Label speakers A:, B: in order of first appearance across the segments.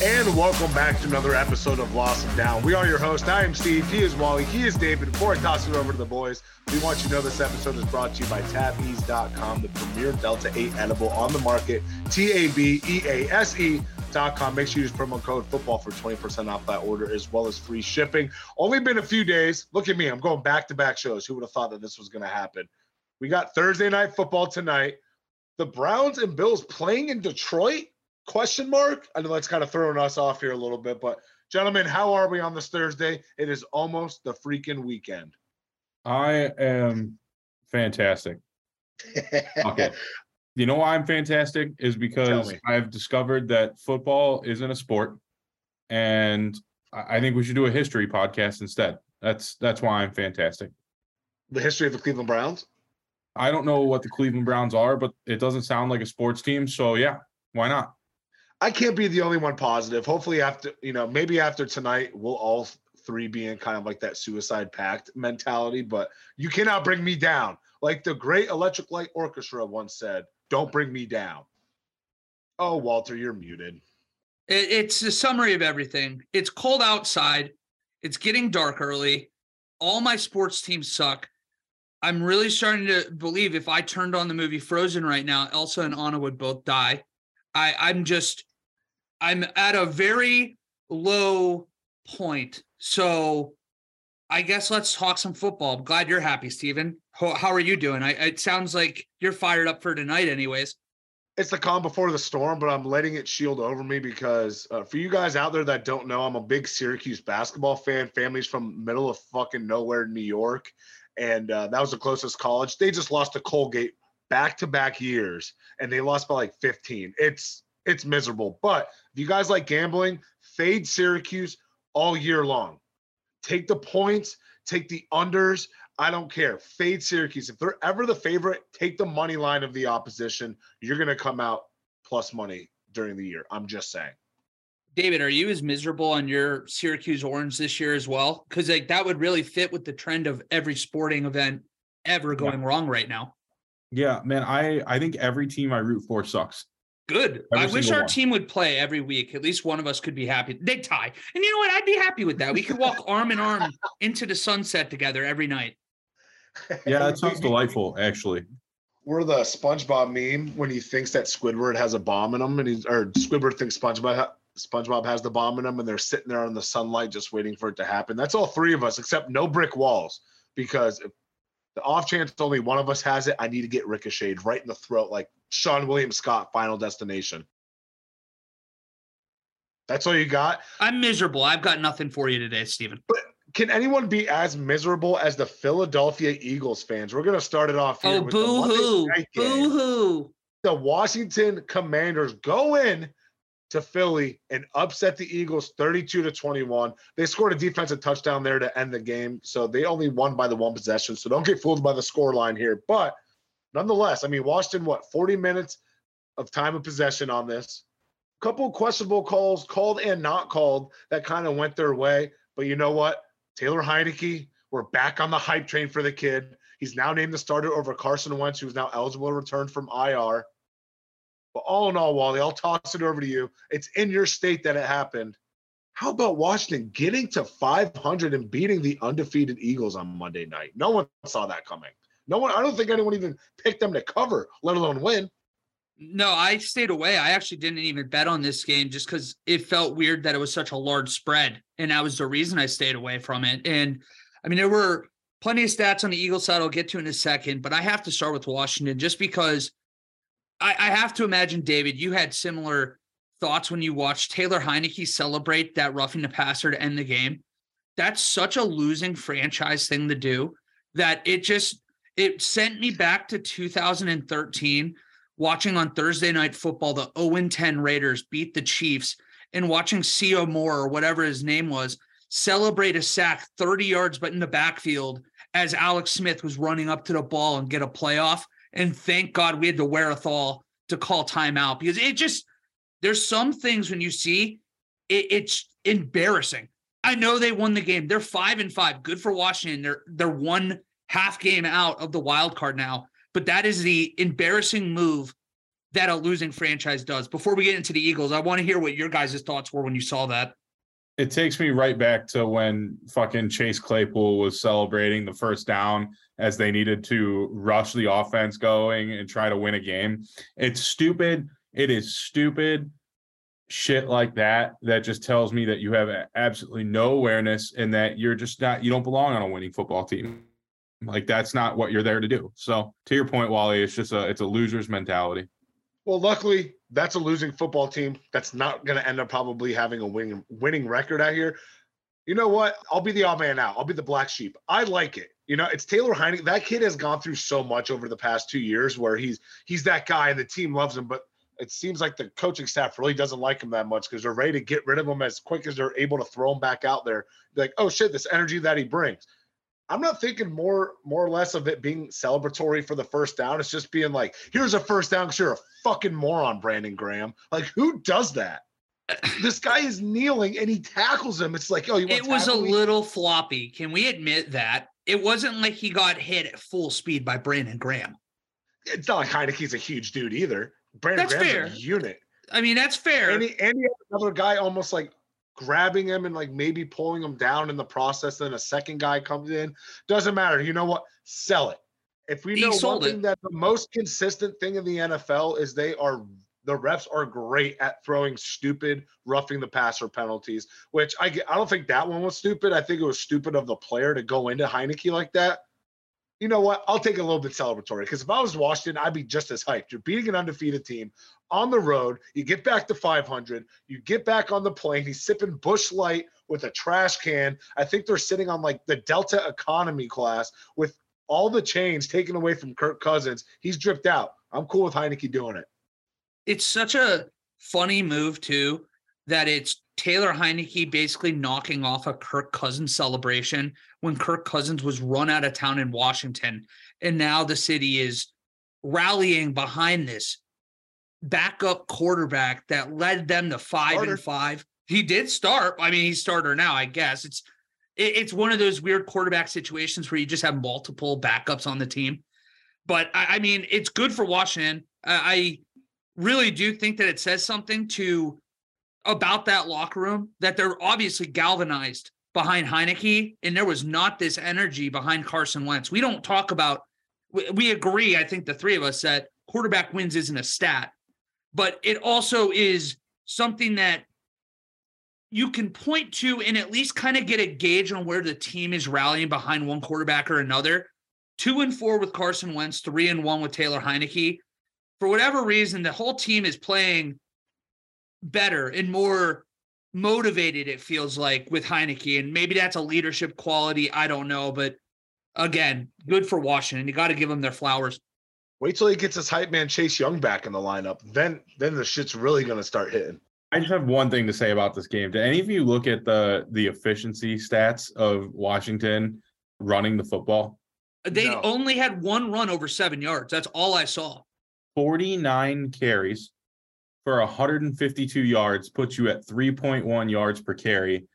A: and welcome back to another episode of Lost and Down. We are your host. I am Steve. He is Wally. He is David. Before I toss it over to the boys, we want you to know this episode is brought to you by TabEase.com, the premier Delta 8 edible on the market. T A B E A S E.com. Make sure you use promo code football for 20% off that order as well as free shipping. Only been a few days. Look at me. I'm going back to back shows. Who would have thought that this was going to happen? We got Thursday night football tonight. The Browns and Bills playing in Detroit question mark. I know that's kind of throwing us off here a little bit, but gentlemen, how are we on this Thursday? It is almost the freaking weekend.
B: I am fantastic. okay. You know why I'm fantastic is because I've discovered that football isn't a sport, and I think we should do a history podcast instead. That's that's why I'm fantastic.
A: The history of the Cleveland Browns.
B: I don't know what the Cleveland Browns are, but it doesn't sound like a sports team. So yeah, why not?
A: I can't be the only one positive. Hopefully, after you know, maybe after tonight, we'll all three be in kind of like that suicide pact mentality. But you cannot bring me down, like the great Electric Light Orchestra once said. Don't bring me down. Oh, Walter, you're muted.
C: It's a summary of everything. It's cold outside. It's getting dark early. All my sports teams suck. I'm really starting to believe if I turned on the movie Frozen right now, Elsa and Anna would both die. I, I'm just I'm at a very low point. So I guess let's talk some football. I'm glad you're happy, Steven. How, how are you doing? I, it sounds like you're fired up for tonight, anyways.
A: It's the calm before the storm, but I'm letting it shield over me because uh, for you guys out there that don't know, I'm a big Syracuse basketball fan. Family's from middle of fucking nowhere, in New York, and uh, that was the closest college. They just lost to Colgate back to back years, and they lost by like 15. It's it's miserable. But if you guys like gambling, fade Syracuse all year long. Take the points, take the unders. I don't care. Fade Syracuse. If they're ever the favorite, take the money line of the opposition. You're going to come out plus money during the year. I'm just saying.
C: David, are you as miserable on your Syracuse Orange this year as well? Because like that would really fit with the trend of every sporting event ever going yeah. wrong right now.
B: Yeah, man. I I think every team I root for sucks.
C: Good. Every I wish our one. team would play every week. At least one of us could be happy. They tie. And you know what? I'd be happy with that. We could walk arm in arm into the sunset together every night.
B: Yeah, that sounds delightful, actually.
A: We're the SpongeBob meme when he thinks that Squidward has a bomb in him, and he's or Squidward thinks SpongeBob SpongeBob has the bomb in him, and they're sitting there in the sunlight just waiting for it to happen. That's all three of us, except no brick walls, because if the off chance only one of us has it, I need to get ricocheted right in the throat, like Seann William Scott, Final Destination. That's all you got.
C: I'm miserable. I've got nothing for you today, Stephen.
A: But can anyone be as miserable as the Philadelphia Eagles fans? We're gonna start it off.
C: Here oh, boo hoo! Boo hoo!
A: The Washington Commanders go in to Philly and upset the Eagles 32 to 21. They scored a defensive touchdown there to end the game. So they only won by the one possession. So don't get fooled by the score line here. But nonetheless, I mean, Washington, what, 40 minutes of time of possession on this? A couple questionable calls, called and not called, that kind of went their way. But you know what? Taylor Heinicke, we're back on the hype train for the kid. He's now named the starter over Carson Wentz, who's now eligible to return from IR. But all in all, Wally, I'll toss it over to you. It's in your state that it happened. How about Washington getting to 500 and beating the undefeated Eagles on Monday night? No one saw that coming. No one, I don't think anyone even picked them to cover, let alone win.
C: No, I stayed away. I actually didn't even bet on this game just because it felt weird that it was such a large spread. And that was the reason I stayed away from it. And I mean, there were plenty of stats on the Eagles side I'll get to in a second, but I have to start with Washington just because I, I have to imagine, David, you had similar thoughts when you watched Taylor Heinicke celebrate that roughing the passer to end the game. That's such a losing franchise thing to do that it just it sent me back to 2013 watching on Thursday night football the 0-10 Raiders beat the Chiefs and watching C.O. Moore or whatever his name was celebrate a sack 30 yards but in the backfield as Alex Smith was running up to the ball and get a playoff and thank God we had the wherewithal to call timeout because it just, there's some things when you see it, it's embarrassing. I know they won the game. They're five and five. Good for Washington. They're they're one half game out of the wild card now. But that is the embarrassing move that a losing franchise does. Before we get into the Eagles, I want to hear what your guys' thoughts were when you saw that.
B: It takes me right back to when fucking Chase Claypool was celebrating the first down as they needed to rush the offense going and try to win a game. It's stupid. It is stupid shit like that that just tells me that you have absolutely no awareness and that you're just not you don't belong on a winning football team like that's not what you're there to do so to your point wally it's just a it's a loser's mentality
A: well luckily that's a losing football team that's not going to end up probably having a winning winning record out here you know what i'll be the odd man out i'll be the black sheep i like it you know, it's Taylor Heinicke. That kid has gone through so much over the past two years where he's he's that guy and the team loves him. But it seems like the coaching staff really doesn't like him that much because they're ready to get rid of him as quick as they're able to throw him back out there. Like, oh shit, this energy that he brings. I'm not thinking more more or less of it being celebratory for the first down. It's just being like, here's a first down because you're a fucking moron, Brandon Graham. Like, who does that? this guy is kneeling and he tackles him. It's like, oh, you.
C: it was a me? little floppy. Can we admit that? It wasn't like he got hit at full speed by Brandon Graham.
A: It's not like Heinicke's a huge dude either. Brandon that's Graham's fair. unit.
C: I mean, that's fair.
A: And he, and he another guy almost like grabbing him and like maybe pulling him down in the process. Then a second guy comes in. Doesn't matter. You know what? Sell it. If we know one thing that the most consistent thing in the NFL is they are the refs are great at throwing stupid roughing the passer penalties, which I I don't think that one was stupid. I think it was stupid of the player to go into Heinicke like that you know what? I'll take a little bit celebratory because if I was Washington, I'd be just as hyped. You're beating an undefeated team on the road. You get back to 500. You get back on the plane. He's sipping Busch Light with a trash can. I think they're sitting on like the Delta economy class with all the chains taken away from Kirk Cousins. He's dripped out. I'm cool with Heinicke doing it.
C: It's such a funny move too that it's Taylor Heinicke basically knocking off a Kirk Cousins celebration when Kirk Cousins was run out of town in Washington. And now the city is rallying behind this backup quarterback that led them to five and five. He did start. I mean, he's starter now, I guess. It's it, it's one of those weird quarterback situations where you just have multiple backups on the team. But I, I mean, it's good for Washington. I, I really do think that it says something to about that locker room that they're obviously galvanized behind Heinicke, and there was not this energy behind Carson Wentz. We don't talk about. We, we agree. I think the three of us that quarterback wins isn't a stat, but it also is something that you can point to and at least kind of get a gauge on where the team is rallying behind one quarterback or another. Two and four with Carson Wentz, three and one with Taylor Heinicke. For whatever reason, the whole team is playing better and more motivated, it feels like, with Heinicke. And maybe that's a leadership quality. I don't know. But again, good for Washington. You got to give them their flowers.
A: Wait till he gets his hype man Chase Young back in the lineup. Then then the shit's really gonna start hitting.
B: I just have one thing to say about this game. Did any of you look at the the efficiency stats of Washington running the football?
C: They no. only had one run over seven yards. That's all I saw.
B: 49 carries for 152 yards puts you at 3.1 yards per carry.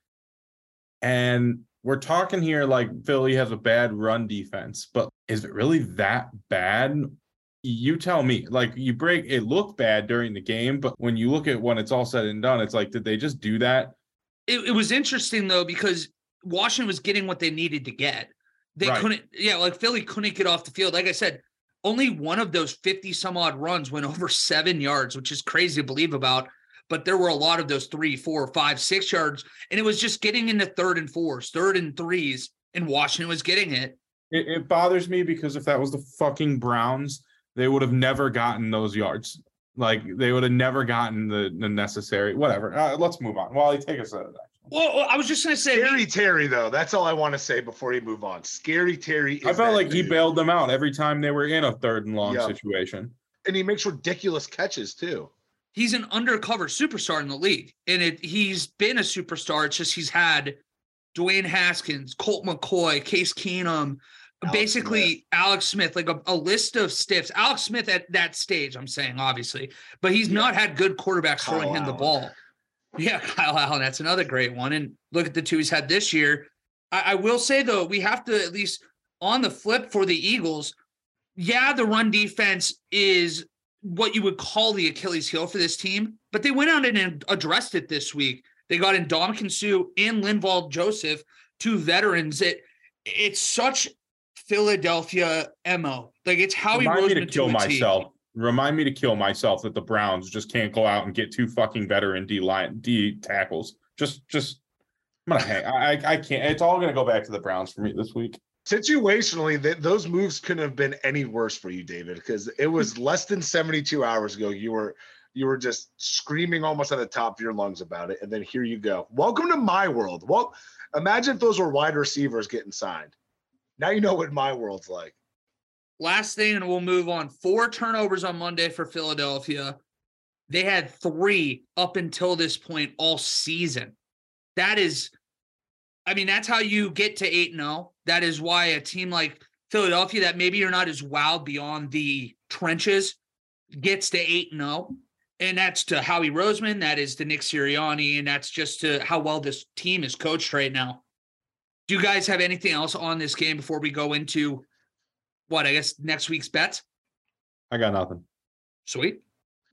B: And we're talking here like Philly has a bad run defense, but is it really that bad? You tell me. Like you break it looked bad during the game, but when you look at when it's all said and done, it's like, did they just do that?
C: It, it was interesting though, because Washington was getting what they needed to get. They right. couldn't, yeah, like Philly couldn't get off the field. Like I said, only one of those 50 some odd runs went over seven yards, which is crazy to believe about. But there were a lot of those three, four, five, six yards. And it was just getting into third and fours, third and threes, and Washington was getting it.
B: It, it bothers me because if that was the fucking Browns, they would have never gotten those yards. Like they would have never gotten the, the necessary, whatever. Uh, let's move on. Wally, take us out of that.
C: Well, I was just going to say,
A: Scary Terry, though. That's all I want to say before you move on. Scary Terry.
B: I felt like dude. he bailed them out every time they were in a third and long yep. situation.
A: And he makes ridiculous catches too.
C: He's an undercover superstar in the league, and it, he's been a superstar. It's just he's had Dwayne Haskins, Colt McCoy, Case Keenum, Alex basically Smith. Alex Smith, like a, a, list of stiffs. Alex Smith at that stage, I'm saying obviously, but he's yeah. not had good quarterbacks Kyle throwing him the ball. Yeah, Kyle Allen. That's another great one. And look at the two he's had this year. I, I will say, though, we have to at least on the flip for the Eagles, yeah, the run defense is what you would call the Achilles heel for this team, but they went out and addressed it this week. They got in Ndamukong Suh and Linval Joseph, two veterans. It it's such Philadelphia mo. Like it's how
B: Remind he rose me to kill myself. Team. Remind me to kill myself that the Browns just can't go out and get two fucking veteran D line D tackles. Just just I'm gonna hang. I I can't. It's all gonna go back to the Browns for me this week.
A: Situationally, that those moves couldn't have been any worse for you, David, because it was less than 72 hours ago. You were you were just screaming almost at the top of your lungs about it, and then here you go. Welcome to my world. Well, imagine if those were wide receivers getting signed. Now you know what my world's like.
C: Last thing, and we'll move on. Four turnovers on Monday for Philadelphia. They had three up until this point all season. That is, I mean, that's how you get to 8 0. That is why a team like Philadelphia, that maybe you're not as wowed beyond the trenches, gets to 8 0. And that's to Howie Roseman, that is to Nick Sirianni, and that's just to how well this team is coached right now. Do you guys have anything else on this game before we go into what I guess next week's bets?
B: I got nothing.
C: Sweet.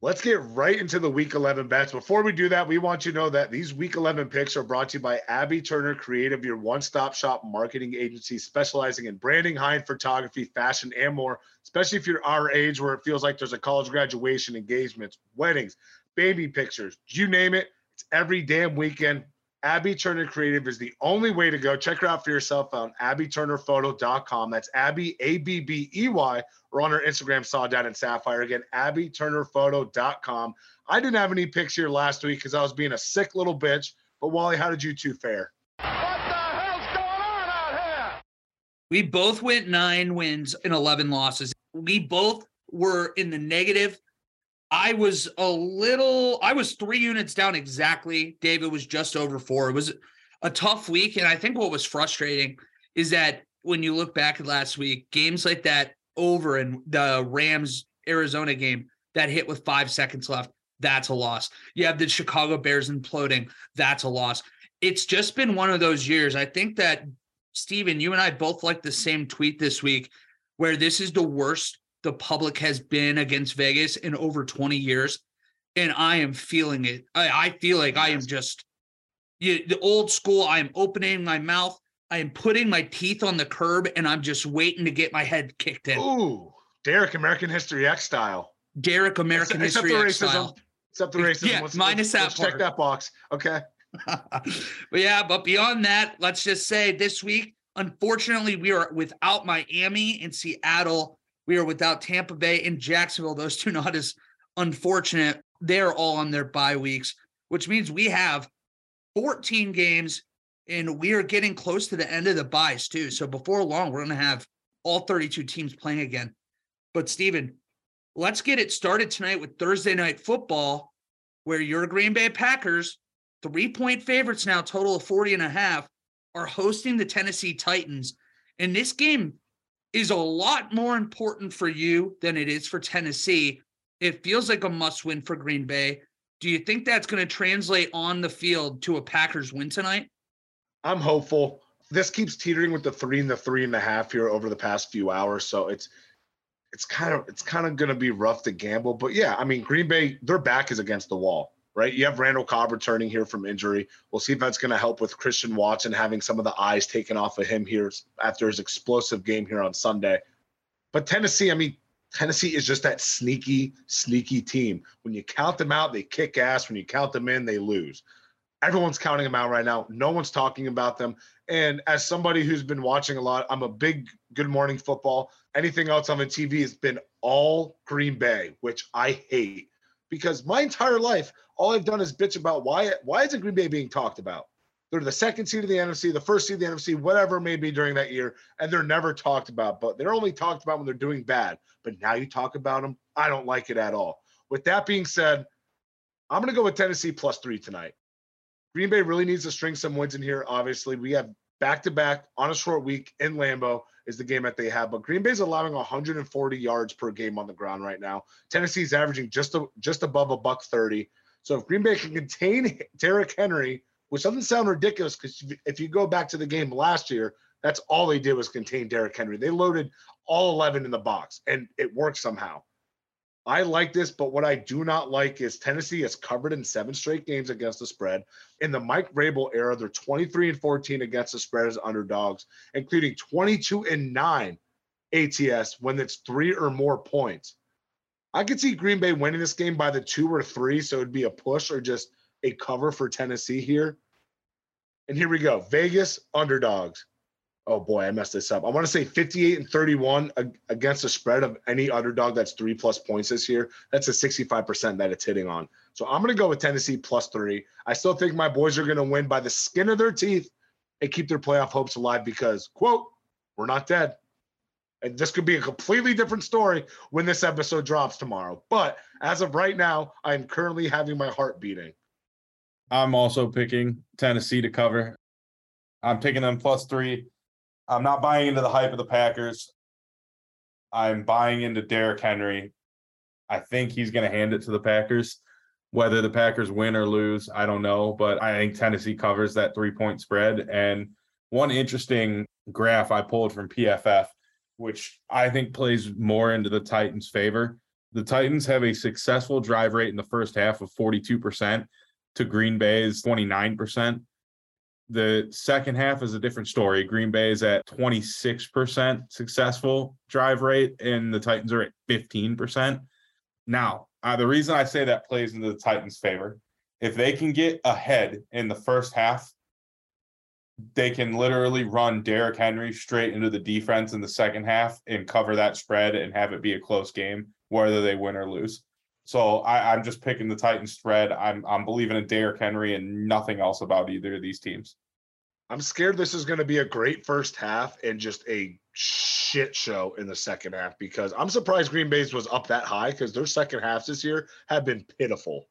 A: Let's get right into the week 11 bets. Before we do that, we want you to know that these week 11 picks are brought to you by Abby Turner Creative, your one stop shop marketing agency specializing in branding, high end photography, fashion, and more, especially if you're our age where it feels like there's a college graduation, engagements, weddings, baby pictures, you name it. It's every damn weekend. Abby Turner Creative is the only way to go. Check her out for yourself on abbyturnerphoto.com. That's Abby, A B B E Y, or on her Instagram, Sawdad and Sapphire. Again, abbyturnerphoto.com. I didn't have any picks here last week because I was being a sick little bitch. But Wally, how did you two fare? What the hell's going on
C: out here? We both went nine wins and 11 losses. We both were in the negative I was a little, I was three units down exactly. David was just over four. It was a tough week. And I think what was frustrating is that when you look back at last week, games like that over and the Rams Arizona game that hit with five seconds left, that's a loss. You have the Chicago Bears imploding, that's a loss. It's just been one of those years. I think that, Steven, you and I both like the same tweet this week where this is the worst the public has been against Vegas in over 20 years. And I am feeling it. I, I feel like I am just you, the old school. I am opening my mouth. I am putting my teeth on the curb and I'm just waiting to get my head kicked in.
A: Ooh, Derek American History X style.
C: Derek American except, History
A: except X style. Except the racism.
C: Yeah, let's, minus let's, that let's
A: Check that box. Okay.
C: but yeah, but beyond that, let's just say this week, unfortunately, we are without Miami and Seattle we are without Tampa Bay and Jacksonville. Those two not as unfortunate. They're all on their bye weeks, which means we have 14 games and we are getting close to the end of the buys too. So before long, we're going to have all 32 teams playing again. But Steven, let's get it started tonight with Thursday night football, where your Green Bay Packers, three point favorites now, total of 40 and a half, are hosting the Tennessee Titans. And this game is a lot more important for you than it is for Tennessee. It feels like a must win for Green Bay. Do you think that's going to translate on the field to a Packers win tonight?
A: I'm hopeful. This keeps teetering with the three and the three and a half here over the past few hours. So it's it's kind of it's kind of going to be rough to gamble. But yeah, I mean, Green Bay, their back is against the wall right? You have Randall Cobb returning here from injury. We'll see if that's going to help with Christian Watson having some of the eyes taken off of him here after his explosive game here on Sunday. But Tennessee, I mean, Tennessee is just that sneaky, sneaky team. When you count them out, they kick ass. When you count them in, they lose. Everyone's counting them out right now. No one's talking about them. And as somebody who's been watching a lot, I'm a big Good Morning Football. Anything else on the TV has been all Green Bay, which I hate because my entire life, all I've done is bitch about why why isn't Green Bay being talked about? They're the second seed of the NFC, the first seed of the NFC, whatever it may be during that year, and they're never talked about. But they're only talked about when they're doing bad. But now you talk about them, I don't like it at all. With that being said, I'm going to go with Tennessee plus three tonight. Green Bay really needs to string some wins in here. Obviously, we have back to back on a short week in Lambeau is the game that they have. But Green Bay's allowing 140 yards per game on the ground right now. Tennessee's averaging just a, just above a buck 30. So if Green Bay can contain Derrick Henry, which doesn't sound ridiculous because if you go back to the game last year, that's all they did was contain Derrick Henry. They loaded all 11 in the box and it worked somehow. I like this, but what I do not like is Tennessee has covered in seven straight games against the spread. In the Mike Vrabel era, they're 23 and 14 against the spread as underdogs, including 22 and 9 ATS when it's three or more points. I could see Green Bay winning this game by the two or three, so it'd be a push or just a cover for Tennessee here. And here we go Vegas underdogs oh boy, I messed this up. I want to say 58 and 31 against the spread of any underdog that's three plus points this year. That's a 65% that it's hitting on. So I'm going to go with Tennessee plus three. I still think my boys are going to win by the skin of their teeth and keep their playoff hopes alive because, quote, we're not dead. And this could be a completely different story when this episode drops tomorrow. But as of right now, I'm currently having my heart beating.
B: I'm also picking Tennessee to cover. I'm picking them plus three. I'm not buying into the hype of the Packers. I'm buying into Derrick Henry. I think he's going to hand it to the Packers. Whether the Packers win or lose, I don't know, but I think Tennessee covers that three point spread. And one interesting graph I pulled from PFF, which I think plays more into the Titans' favor. The Titans have a successful drive rate in the first half of 42% to Green Bay's 29%. The second half is a different story. Green Bay is at 26% successful drive rate, and the Titans are at 15%. Now, uh, the reason I say that plays into the Titans' favor, if they can get ahead in the first half, they can literally run Derrick Henry straight into the defense in the second half and cover that spread and have it be a close game, whether they win or lose. So I, am just picking the Titans spread. I'm I'm believing in Derrick Henry and nothing else about either of these teams.
A: I'm scared this is going to be a great first half and just a shit show in the second half because I'm surprised Green Bay's was up that high because their second halves this year have been pitiful.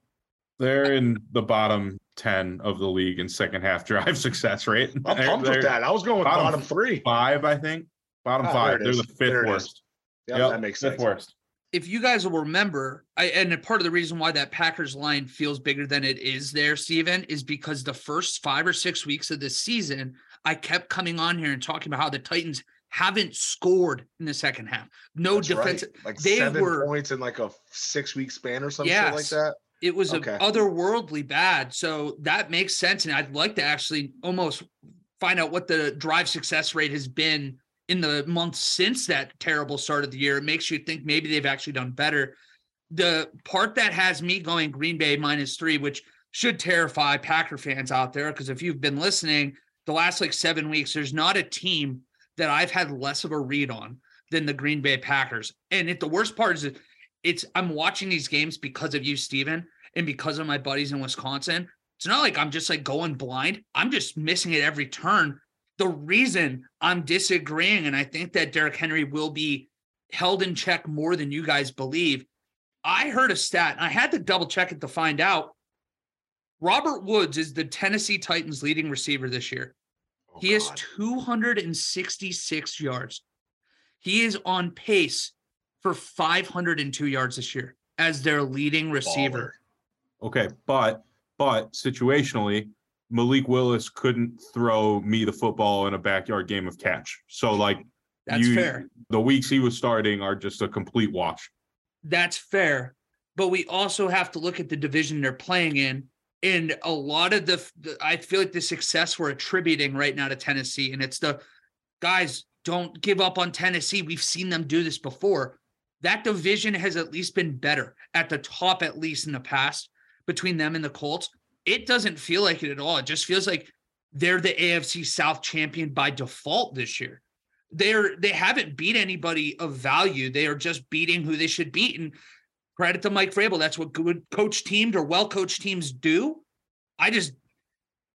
B: They're in the bottom 10 of the league in second half drive success rate.
A: I'm pumped they're, with that. I was going with bottom, bottom three.
B: Five, I think. Bottom ah, five. They're the fifth worst.
A: Yeah, yep, that makes sense. Fifth worst
C: if you guys will remember, I, and part of the reason why that Packers line feels bigger than it is there, Steven, is because the first five or six weeks of the season, I kept coming on here and talking about how the Titans haven't scored in the second half. No That's defense. Right.
A: Like they seven were, points in like a six week span or something yes, like that.
C: It was okay. otherworldly bad. So that makes sense. And I'd like to actually almost find out what the drive success rate has been in the months since that terrible start of the year. It makes you think maybe they've actually done better. The part that has me going Green Bay minus three, which should terrify Packer fans out there, because if you've been listening the last like seven weeks, there's not a team that I've had less of a read on than the Green Bay Packers. And if the worst part is it's I'm watching these games because of you, Steven, and because of my buddies in Wisconsin. It's not like I'm just like going blind. I'm just missing it every turn the reason I'm disagreeing, and I think that Derrick Henry will be held in check more than you guys believe. I heard a stat, and I had to double check it to find out. Robert Woods is the Tennessee Titans leading receiver this year. Oh, he God. has 266 yards. He is on pace for 502 yards this year as their leading receiver.
B: Baller. Okay, but but situationally, Malik Willis couldn't throw me the football in a backyard game of catch. So like
C: that's you, fair.
B: The weeks he was starting are just a complete wash.
C: That's fair. But we also have to look at the division they're playing in. And a lot of the, the I feel like the success we're attributing right now to Tennessee. And it's the guys, don't give up on Tennessee. We've seen them do this before. That division has at least been better at the top, at least in the past, between them and the Colts it doesn't feel like it at all. It just feels like they're the AFC South champion by default this year. They're they haven't beat anybody of value. They are just beating who they should beat. And credit to Mike Vrabel. That's what good coach teams or well coached teams do. I just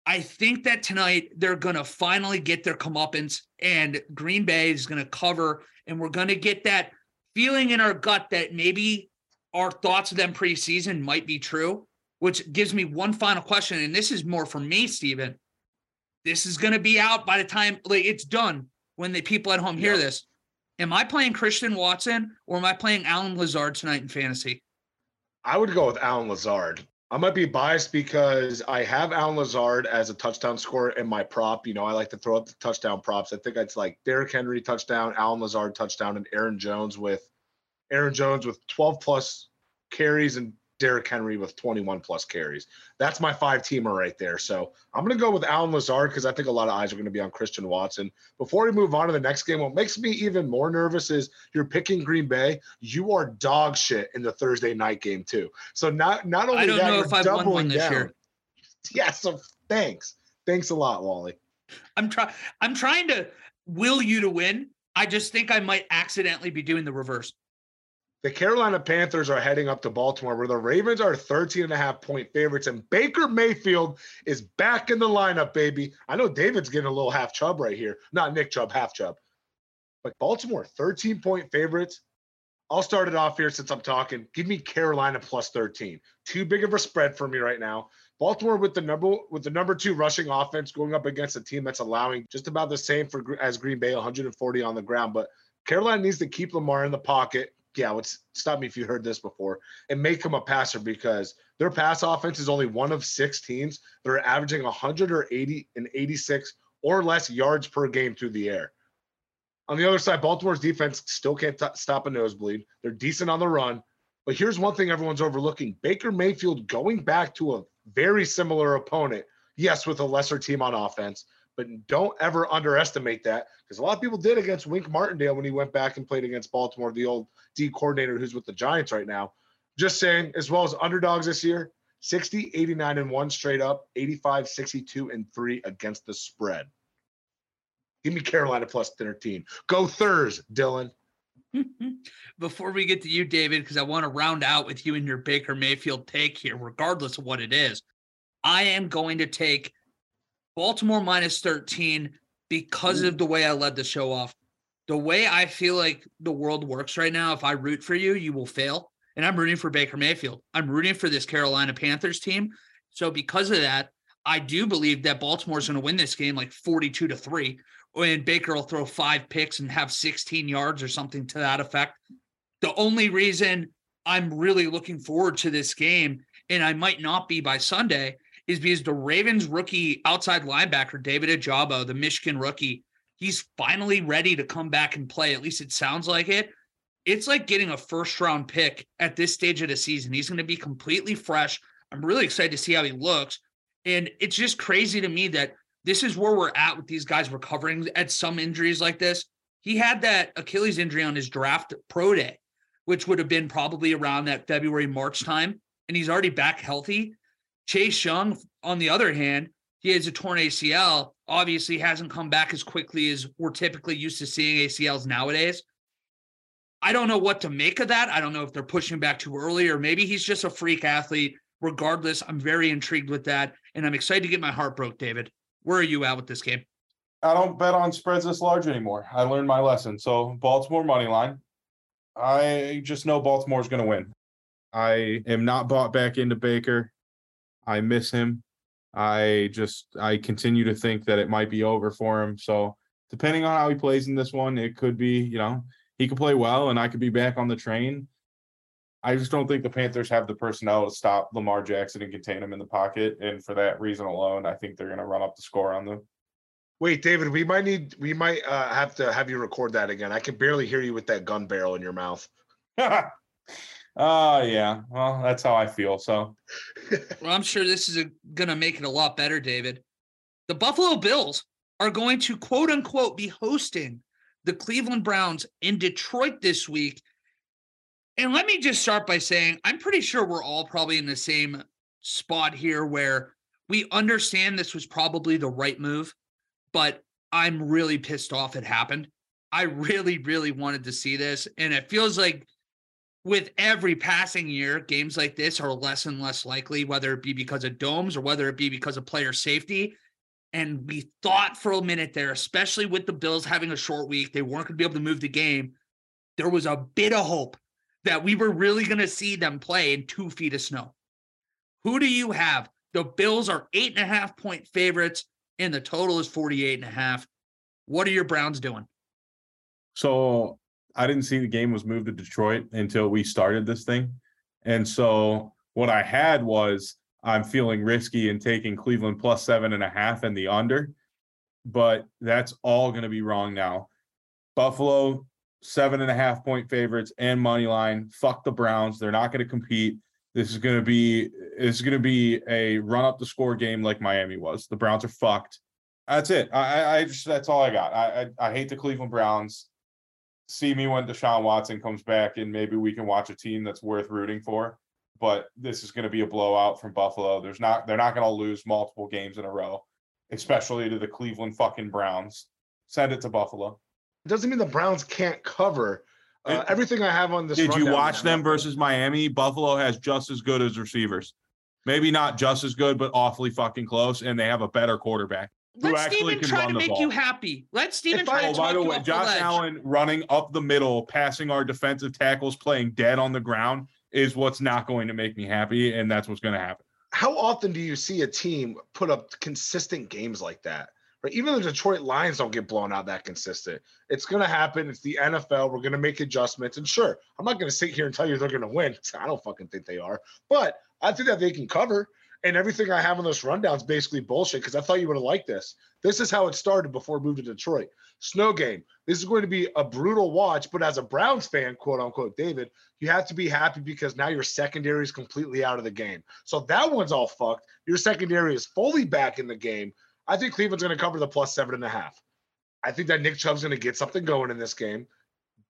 C: I think that tonight they're gonna finally get their comeuppance and Green Bay is gonna cover, and we're gonna get that feeling in our gut that maybe our thoughts of them preseason might be true which gives me one final question. And this is more for me, Stephen. This is going to be out by the time like it's done when the people at home hear this. Am I playing Christian Watson or am I playing Allen Lazard tonight in fantasy?
A: I would go with Allen Lazard. I might be biased because I have Allen Lazard as a touchdown scorer in my prop. You know, I like to throw up the touchdown props. I think it's like Derrick Henry touchdown, Allen Lazard touchdown, and Aaron Jones with Aaron Jones with 12 plus carries and Derrick Henry with 21 plus carries. That's my five teamer right there. So I'm going to go with Allen Lazard because I think a lot of eyes are going to be on Christian Watson. Before we move on to the next game, what makes me even more nervous is you're picking Green Bay. You are dog shit in the Thursday night game too. So not not only
C: I don't
A: that,
C: know
A: you're
C: if I've won one this
A: down.
C: year.
A: Yeah. So thanks, thanks a lot, Wally.
C: I'm trying. I'm trying to will you to win. I just think I might accidentally be doing the reverse.
A: The Carolina Panthers are heading up to Baltimore, where the Ravens are 13 and a half point favorites, and Baker Mayfield is back in the lineup, baby. I know David's getting a little half chub right here. Not Nick Chubb, half chub. But Baltimore, 13 point favorites. I'll start it off here since I'm talking. Give me Carolina plus 13. Too big of a spread for me right now. Baltimore with the number with the number two rushing offense going up against a team that's allowing just about the same for as Green Bay, 140 on the ground. But Carolina needs to keep Lamar in the pocket, yeah, let's stop me if you heard this before, and make him a passer because their pass offense is only one of six teams that are averaging 100 or 80 and 86 or less yards per game through the air. On the other side, Baltimore's defense still can't t- stop a nosebleed. They're decent on the run. But here's one thing everyone's overlooking Baker Mayfield going back to a very similar opponent, yes, with a lesser team on offense, but don't ever underestimate that because a lot of people did against Wink Martindale when he went back and played against Baltimore, the old D coordinator who's with the Giants right now. Just saying, as well as underdogs this year 60, 89, and one straight up, 85, 62, and three against the spread. Give me Carolina plus 13. Go Thurs, Dylan.
C: Before we get to you, David, because I want to round out with you and your Baker Mayfield take here, regardless of what it is, I am going to take Baltimore minus 13 because of the way I led the show off. The way I feel like the world works right now, if I root for you, you will fail. And I'm rooting for Baker Mayfield. I'm rooting for this Carolina Panthers team. So because of that, I do believe that Baltimore's going to win this game like 42 to 3. And Baker will throw five picks and have 16 yards or something to that effect. The only reason I'm really looking forward to this game, and I might not be by Sunday, is because the Ravens rookie outside linebacker, David Ojabo, the Michigan rookie, he's finally ready to come back and play. At least it sounds like it. It's like getting a first round pick at this stage of the season. He's going to be completely fresh. I'm really excited to see how he looks. And it's just crazy to me that this is where we're at with these guys recovering at some injuries like this. He had that Achilles injury on his draft pro day, which would have been probably around that February, March time. And he's already back healthy. Chase Young, on the other hand, he has a torn ACL. Obviously, hasn't come back as quickly as we're typically used to seeing ACLs nowadays. I don't know what to make of that. I don't know if they're pushing back too early or maybe he's just a freak athlete. Regardless, I'm very intrigued with that. And I'm excited to get my heart broke, David. Where are you at with this game?
B: I don't bet on spreads this large anymore. I learned my lesson. So Baltimore money line. I just know Baltimore's going to win. I am not bought back into Baker. I miss him. I just I continue to think that it might be over for him. So depending on how he plays in this one, it could be, you know, he could play well and I could be back on the train. I just don't think the Panthers have the personnel to stop Lamar Jackson and contain him in the pocket. And for that reason alone, I think they're going to run up the score on them.
A: Wait, David, we might need, we might uh, have to have you record that again. I can barely hear you with that gun barrel in your mouth.
B: Oh, yeah. Well, that's how I feel. So,
C: well, I'm sure this is going to make it a lot better, David. The Buffalo Bills are going to quote unquote be hosting the Cleveland Browns in Detroit this week. And let me just start by saying I'm pretty sure we're all probably in the same spot here where we understand this was probably the right move, but I'm really pissed off it happened. I really, really wanted to see this. And it feels like with every passing year, games like this are less and less likely, whether it be because of domes or whether it be because of player safety. And we thought for a minute there, especially with the Bills having a short week, they weren't going to be able to move the game. There was a bit of hope that we were really going to see them play in two feet of snow. Who do you have? The Bills are eight and a half point favorites, and the total is 48 and a half. What are your Browns doing?
B: So I didn't see the game was moved to Detroit until we started this thing. And so what I had was I'm feeling risky in taking Cleveland plus seven and a half and the under, but that's all going to be wrong now. Buffalo seven and a half point favorites and money line. Fuck the Browns. They're not going to compete. This is going to be is going to be a run up the score game like Miami was. The Browns are fucked. That's it. I, I just that's all I got. I, I, I hate the Cleveland Browns. See me when Deshaun Watson comes back, and maybe we can watch a team that's worth rooting for. But this is going to be a blowout from Buffalo. There's not they're not going to lose multiple games in a row, especially to the Cleveland fucking Browns. Send it to Buffalo.
A: It doesn't mean the Browns can't cover. Uh, everything I have on this.
B: Did you watch them versus Miami? Buffalo has just as good as receivers. Maybe not just as good, but awfully fucking close, and they have a better quarterback.
C: Let Steven try to make ball. you happy. Let Steven try oh, to by the way,
B: Josh Allen running up the middle, passing our defensive tackles, playing dead on the ground is what's not going to make me happy, and that's what's going to happen.
A: How often do you see a team put up consistent games like that? Right? Even the Detroit Lions don't get blown out that consistent. It's going to happen. It's the NFL. We're going to make adjustments. And sure, I'm not going to sit here and tell you they're going to win. I don't fucking think they are. But I think that they can cover. And everything I have on this rundown is basically bullshit because I thought you would have liked this. This is how it started before we moved to Detroit. Snow game. This is going to be a brutal watch, but as a Browns fan, quote unquote, David, you have to be happy because now your secondary is completely out of the game. So that one's all fucked. Your secondary is fully back in the game. I think Cleveland's going to cover the plus seven and a half. I think that Nick Chubb's going to get something going in this game.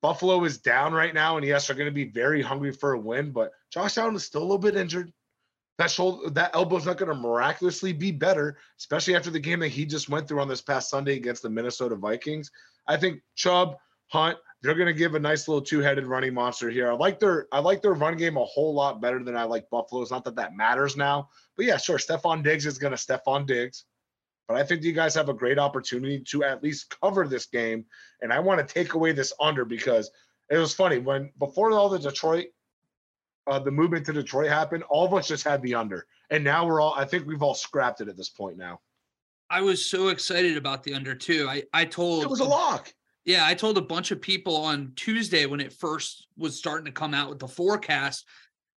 A: Buffalo is down right now, and yes, they're going to be very hungry for a win, but Josh Allen is still a little bit injured. That shoulder, that elbow's not going to miraculously be better, especially after the game that he just went through on this past Sunday against the Minnesota Vikings. I think Chubb, Hunt, they're going to give a nice little two-headed running monster here. I like their I like their run game a whole lot better than I like Buffalo's. Not that that matters now, but yeah, sure. Stefon Diggs is going to Stefon Diggs. But I think you guys have a great opportunity to at least cover this game. And I want to take away this under because it was funny when before all the Detroit, uh, the movement to Detroit happened, all of us just had the under. And now we're all, I think we've all scrapped it at this point now.
C: I was so excited about the under too. I, I told
A: it was a lock.
C: Yeah, I told a bunch of people on Tuesday when it first was starting to come out with the forecast.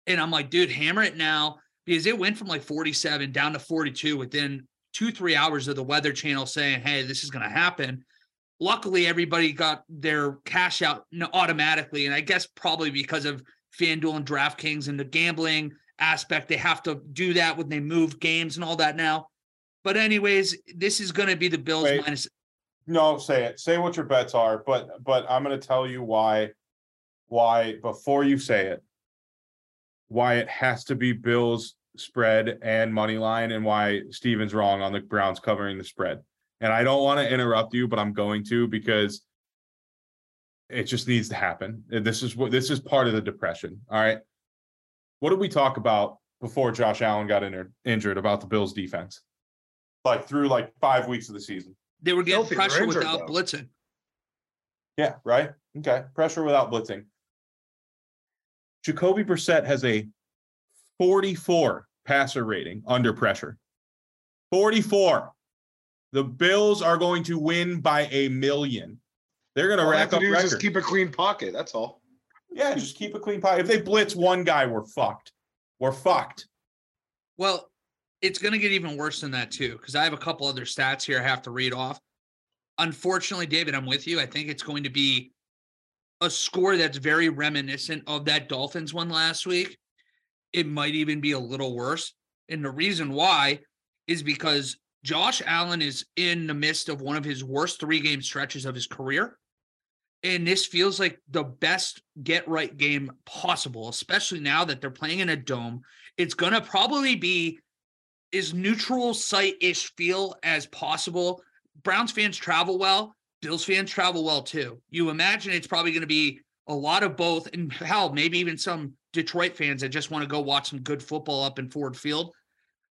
C: And I'm like, dude, hammer it now because it went from like 47 down to 42 within two, three hours of the Weather Channel saying, hey, this is going to happen. Luckily, everybody got their cash out automatically. And I guess probably because of FanDuel and DraftKings and the gambling aspect, they have to do that when they move games and all that now. But, anyways, this is going to be the Bills Wait, minus.
B: No, say it. Say what your bets are. But, but I'm going to tell you why, why before you say it, why it has to be Bills spread and money line and why Steven's wrong on the Browns covering the spread. And I don't want to interrupt you, but I'm going to because it just needs to happen. This is what this is part of the depression. All right. What did we talk about before Josh Allen got injured, injured about the Bills defense? Like through like five weeks of the season.
C: They were getting pressure injured, without though. blitzing.
B: Yeah, right. Okay. Pressure without blitzing. Jacoby Brissett has a 44 passer rating under pressure. 44. The Bills are going to win by a million. They're going to rack up records.
A: Just keep a clean pocket. That's all.
B: Yeah, just keep a clean pocket. If they blitz one guy, we're fucked. We're fucked.
C: Well, it's going to get even worse than that too, because I have a couple other stats here I have to read off. Unfortunately, David, I'm with you. I think it's going to be a score that's very reminiscent of that Dolphins one last week it might even be a little worse. And the reason why is because Josh Allen is in the midst of one of his worst three game stretches of his career. And this feels like the best get right game possible, especially now that they're playing in a dome. It's going to probably be as neutral site ish feel as possible. Browns fans travel well, Bills fans travel well too. You imagine it's probably going to be a lot of both, and hell, maybe even some Detroit fans that just want to go watch some good football up in Ford Field.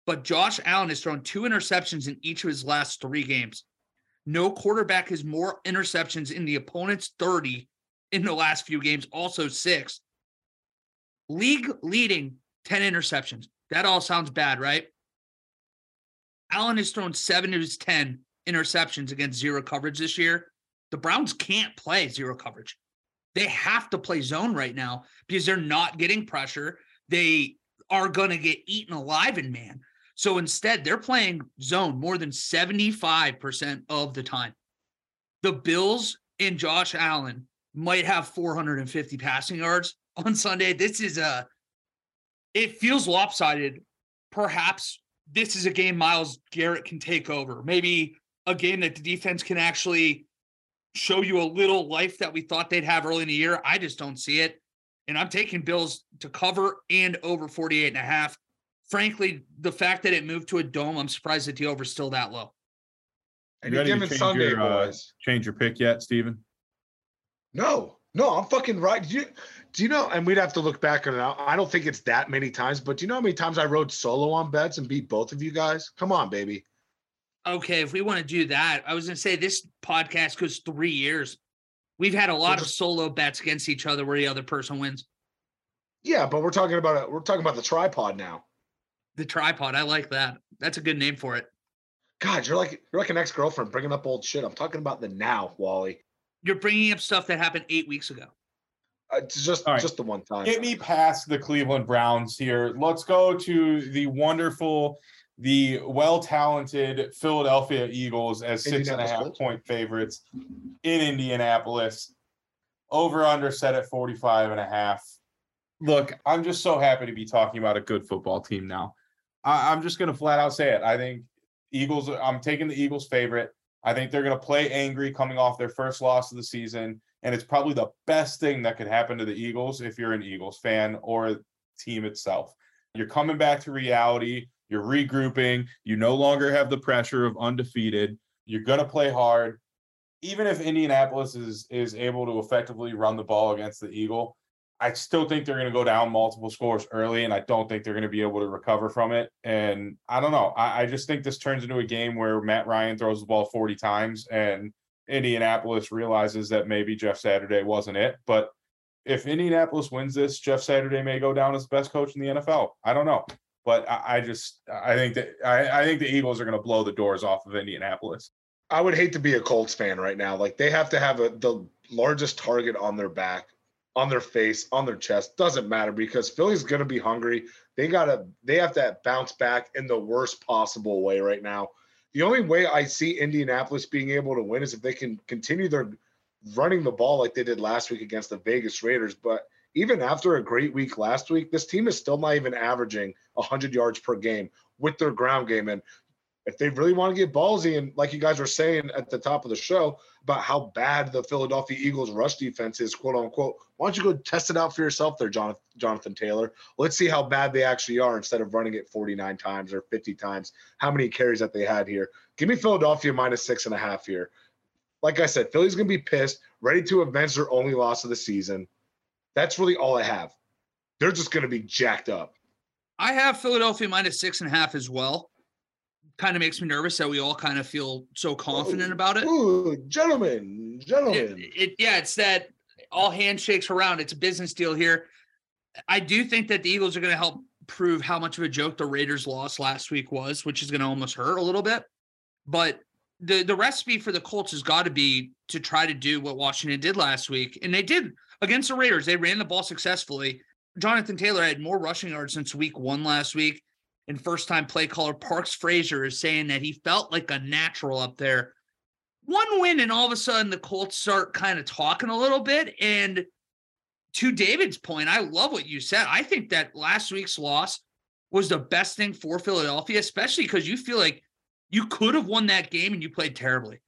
C: But Josh Allen has thrown two interceptions in each of his last three games. No quarterback has more interceptions in the opponent's 30 in the last few games, also six. League leading 10 interceptions. That all sounds bad, right? Allen has thrown seven of his 10 interceptions against zero coverage this year. The Browns can't play zero coverage. They have to play zone right now because they're not getting pressure. They are going to get eaten alive in man. So instead, they're playing zone more than 75% of the time. The Bills and Josh Allen might have 450 passing yards on Sunday. This is a, it feels lopsided. Perhaps this is a game Myles Garrett can take over. Maybe a game that the defense can actually show you a little life that we thought they'd have early in the year. I just don't see it. And I'm taking Bills to cover and over 48 and a half. Frankly, the fact that it moved to a dome, I'm surprised that the over still that low.
B: Any given Sunday, your, uh, boys. Change your pick yet, Steven?
A: No, no, I'm fucking right. Do you, do you know? And we'd have to look back on it. I don't think it's that many times, but do you know how many times I rode solo on bets and beat both of you guys? Come on, baby.
C: Okay, if we want to do that, I was gonna say this podcast goes three years. We've had a lot of solo bets against each other where the other person wins.
A: Yeah, but we're talking about it. We're talking about the tripod now.
C: The tripod, I like that. That's a good name for it.
A: God, you're like you're like an ex girlfriend bringing up old shit. I'm talking about the now, Wally.
C: You're bringing up stuff that happened eight weeks ago.
A: Uh, just right. just the one time.
B: Get me past the Cleveland Browns here. Let's go to the wonderful, the well-talented Philadelphia Eagles as six and a half point favorites in Indianapolis. Over under set at 45 and a half. Look, I'm just so happy to be talking about a good football team now. I, I'm just gonna flat out say it. I think Eagles, I'm taking the Eagles favorite. I think they're going to play angry coming off their first loss of the season. And it's probably the best thing that could happen to the Eagles if you're an Eagles fan or team itself. You're coming back to reality. You're regrouping. You no longer have the pressure of undefeated. You're going to play hard. Even if Indianapolis is is able to effectively run the ball against the Eagle, I still think they're going to go down multiple scores early, and I don't think they're going to be able to recover from it. And I don't know. I, I, just think this turns into a game where Matt Ryan throws the ball 40 times and Indianapolis realizes that maybe Jeff Saturday wasn't it. But if Indianapolis wins this, Jeff Saturday may go down as the best coach in the NFL. I don't know. But I, I just I think that I, I think the Eagles are going to blow the doors off of Indianapolis.
A: I would hate to be a Colts fan right now. Like they have to have a, the largest target on their back on their face, on their chest, doesn't matter because Philly's going to be hungry. They got to they have to bounce back in the worst possible way right now. The only way I see Indianapolis being able to win is if they can continue their running the ball like they did last week against the Vegas Raiders, but even after a great week last week, this team is still not even averaging 100 yards per game with their ground game. And if they really want to get ballsy and like you guys were saying at the top of the show about how bad the Philadelphia Eagles rush defense is, quote unquote, why don't you go test it out for yourself there, Jonathan, Jonathan Taylor? Let's see how bad they actually are instead of running it 49 times or 50 times. How many carries that they had here? Give me Philadelphia minus six and a half here. Like I said, Philly's gonna be pissed, ready to avenge their only loss of the season. That's really all I have. They're just gonna be jacked up.
C: I have Philadelphia minus six and a half as well kind of makes me nervous that we all kind of feel so confident ooh, about it.
A: Ooh, gentlemen, gentlemen.
C: It, it, yeah, it's that all handshakes around. It's a business deal here. I do think that the Eagles are going to help prove how much of a joke the Raiders' loss last week was, which is going to almost hurt a little bit. But the the recipe for the Colts has got to be to try to do what Washington did last week, and they did against the Raiders. They ran the ball successfully. Jonathan Taylor had more rushing yards since week one last week and first time play caller Parks Frazier is saying that he felt like a natural up there. One win, and all of a sudden the Colts start kind of talking a little bit. And to David's point, I love what you said. I think that last week's loss was the best thing for Philadelphia, especially because you feel like you could have won that game and you played terribly.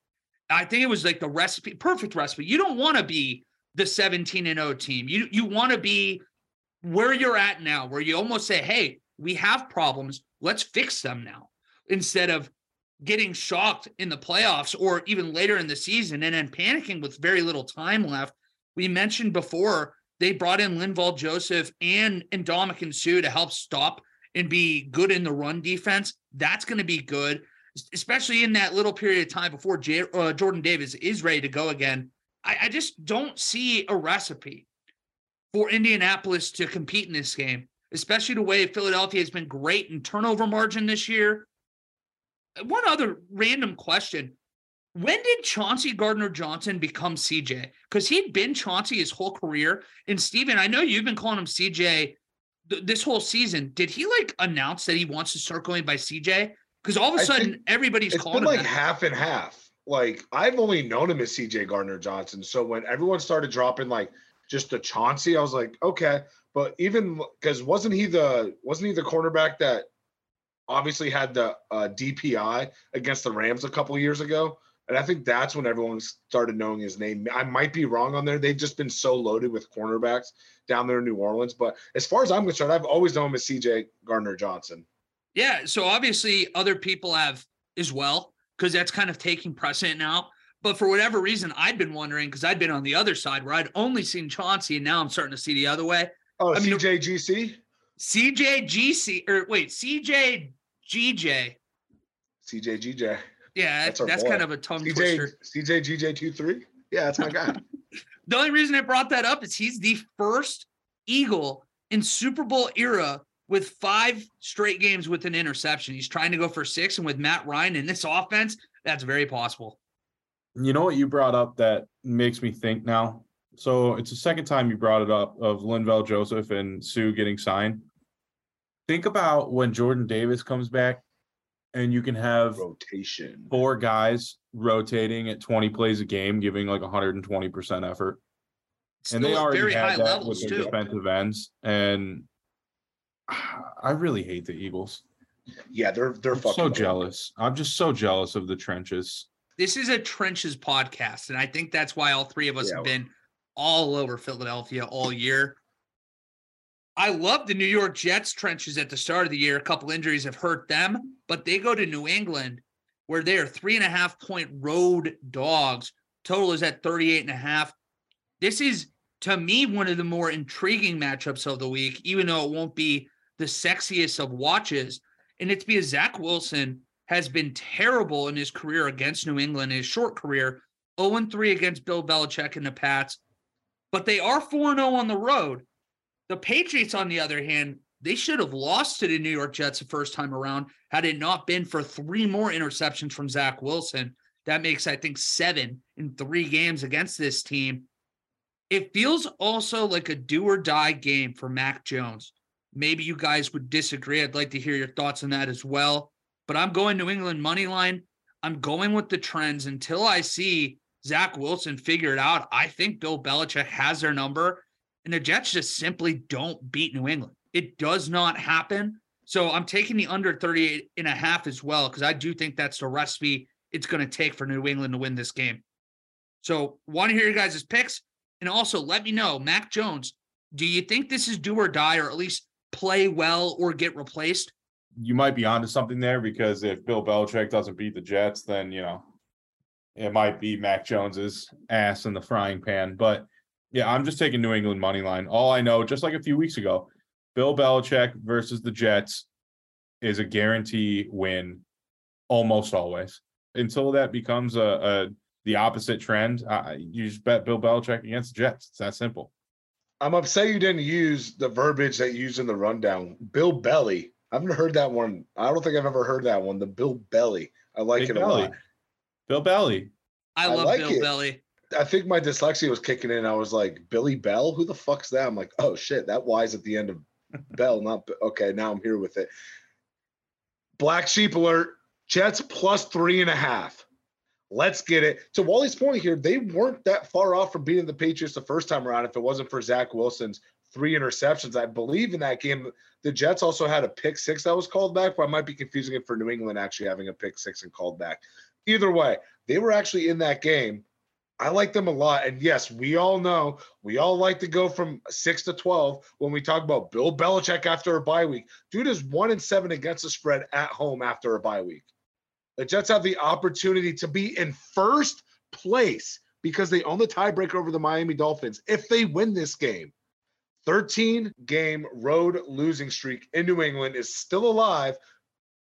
C: I think it was like the recipe, perfect recipe. You don't want to be the 17 and 0 team. You you want to be where you're at now, where you almost say, "Hey, we have problems. Let's fix them now instead of getting shocked in the playoffs or even later in the season and then panicking with very little time left. We mentioned before they brought in Linval Joseph and Ndamukong Suh to help stop and be good in the run defense. That's going to be good, especially in that little period of time before J- uh, Jordan Davis is ready to go again. I, I just don't see a recipe for Indianapolis to compete in this game especially the way Philadelphia has been great in turnover margin this year. One other random question. When did Chauncey Gardner Johnson become CJ? Because he'd been Chauncey his whole career. And Steven, I know you've been calling him CJ th- this whole season. Did he like announce that he wants to start going by CJ? Because all of a sudden everybody's calling
A: been like half and half. like I've only known him as CJ Gardner Johnson. So when everyone started dropping like just the Chauncey, I was like, okay. But even because wasn't he the wasn't he the cornerback that obviously had the uh, DPI against the Rams a couple years ago? And I think that's when everyone started knowing his name. I might be wrong on there. They've just been so loaded with cornerbacks down there in New Orleans. But as far as I'm concerned, I've always known him as CJ Gardner Johnson.
C: Yeah. So obviously other people have as well, because that's kind of taking precedent now. But for whatever reason, I'd been wondering because I'd been on the other side where I'd only seen Chauncey, and now I'm starting to see the other way.
A: Oh, I mean, CJGC?
C: CJGC, or wait, CJGJ.
A: CJGJ.
C: Yeah, that's, that's kind of a tongue CJ, twister.
A: CJGJ23? Yeah, that's my guy.
C: the only reason I brought that up is he's the first Eagle in Super Bowl era with five straight games with an interception. He's trying to go for six, and with Matt Ryan in this offense, that's very possible.
B: You know what you brought up that makes me think now. So it's the second time you brought it up of Linval Joseph and Suh getting signed. Think about when Jordan Davis comes back and you can have
A: rotation
B: four guys rotating at 20 plays a game, giving like 120% effort. Still and they already had that with their defensive ends. And I really hate the Eagles.
A: Yeah, they're they're
B: so jealous. I'm just so jealous of the trenches.
C: This is a trenches podcast, and I think that's why all three of us yeah. have been all over Philadelphia all year. I love the New York Jets trenches at the start of the year. A couple injuries have hurt them, but they go to New England where they are three and a half point road dogs. Total is at 38 and a half. This is to me one of the more intriguing matchups of the week, even though it won't be the sexiest of watches. And it's because Zach Wilson has been terrible in his career against New England, his short career, 0 3 against Bill Belichick and the Pats. But they are 4 0 on the road. The Patriots, on the other hand, they should have lost to the New York Jets the first time around had it not been for three more interceptions from Zach Wilson. That makes, I think, seven in three games against this team. It feels also like a do or die game for Mac Jones. Maybe you guys would disagree. I'd like to hear your thoughts on that as well. But I'm going New England money line. I'm going with the trends until I see Zach Wilson figure it out. I think Bill Belichick has their number, and the Jets just simply don't beat New England. It does not happen. So I'm taking the under 38 and a half as well, because I do think that's the recipe it's going to take for New England to win this game. So want to hear your guys' picks. And also let me know, Mac Jones, do you think this is do or die, or at least play well or get replaced?
B: You might be onto something there because if Bill Belichick doesn't beat the Jets, then you know it might be Mac Jones's ass in the frying pan. But yeah, I'm just taking New England money line. All I know, just like a few weeks ago, Bill Belichick versus the Jets is a guarantee win almost always. Until that becomes a, a the opposite trend, uh, you just bet Bill Belichick against the Jets. It's that simple.
A: I'm upset you didn't use the verbiage that you used in the rundown. Bill Belly. I haven't heard that one. I don't think I've ever heard that one. The Bill Belly. I like Big it Belly. a lot.
B: Bill Belly.
C: I love I like Bill it. Belly.
A: I think my dyslexia was kicking in. I was like, Billy Bell? Who the fuck's that? I'm like, oh shit, that Y's at the end of Bell, not okay. Now I'm here with it. Black sheep alert. Jets plus three and a half. Let's get it. To Wally's point here, they weren't that far off from beating the Patriots the first time around if it wasn't for Zach Wilson's three interceptions. I believe in that game, the Jets also had a pick six that was called back, but I might be confusing it for New England actually having a pick six and called back. Either way, they were actually in that game. I like them a lot. And yes, we all know we all like to go from six to 12 when we talk about Bill Belichick after a bye week. Dude is one and seven against the spread at home after a bye week. The Jets have the opportunity to be in first place because they own the tiebreaker over the Miami Dolphins if they win this game. 13 game road losing streak in New England is still alive,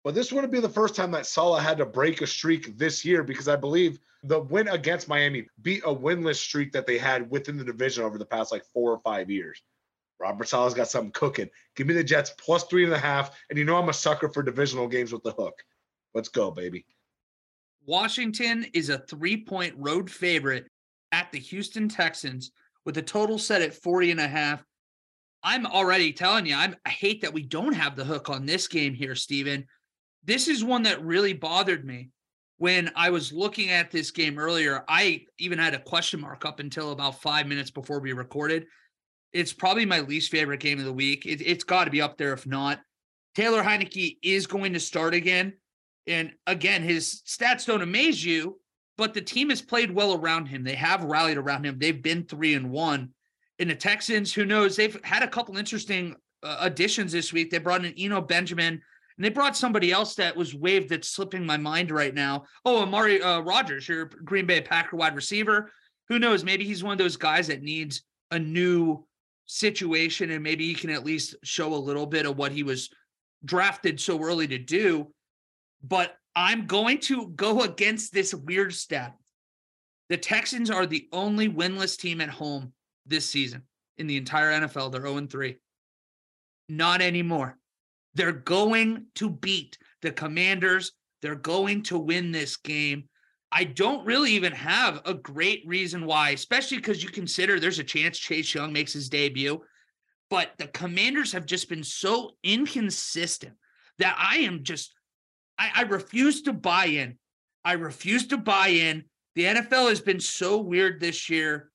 A: but this wouldn't be the first time that Saleh had to break a streak this year because I believe the win against Miami beat a winless streak that they had within the division over the past like four or five years. Robert Saleh's got something cooking. Give me the Jets plus three and a half. And you know I'm a sucker for divisional games with the hook. Let's go, baby.
C: Washington is a three point road favorite at the Houston Texans with a total set at 40 and a half. I'm already telling you, I'm, I hate that we don't have the hook on this game here, Steven. This is one that really bothered me. when I was looking at this game earlier, I even had a question mark up until about five minutes before we recorded. It's probably my least favorite game of the week. It, has got to be up there if not. Taylor Heinicke is going to start again. And again, his stats don't amaze you, but the team has played well around him. They have rallied around him. They've been three and one. And the Texans, who knows, they've had a couple interesting uh, additions this week. They brought in Eno Benjamin and they brought somebody else that was waived that's slipping my mind right now. Oh, Amari uh, Rodgers, your Green Bay Packer wide receiver. Who knows? Maybe he's one of those guys that needs a new situation and maybe he can at least show a little bit of what he was drafted so early to do. But I'm going to go against this weird stat. The Texans are the only winless team at home this season in the entire NFL. They're 0 3. Not anymore. They're going to beat the Commanders. They're going to win this game. I don't really even have a great reason why, especially because you consider there's a chance Chase Young makes his debut. But the Commanders have just been so inconsistent that I am just, I, I refuse to buy in. I refuse to buy in. The NFL has been so weird this year.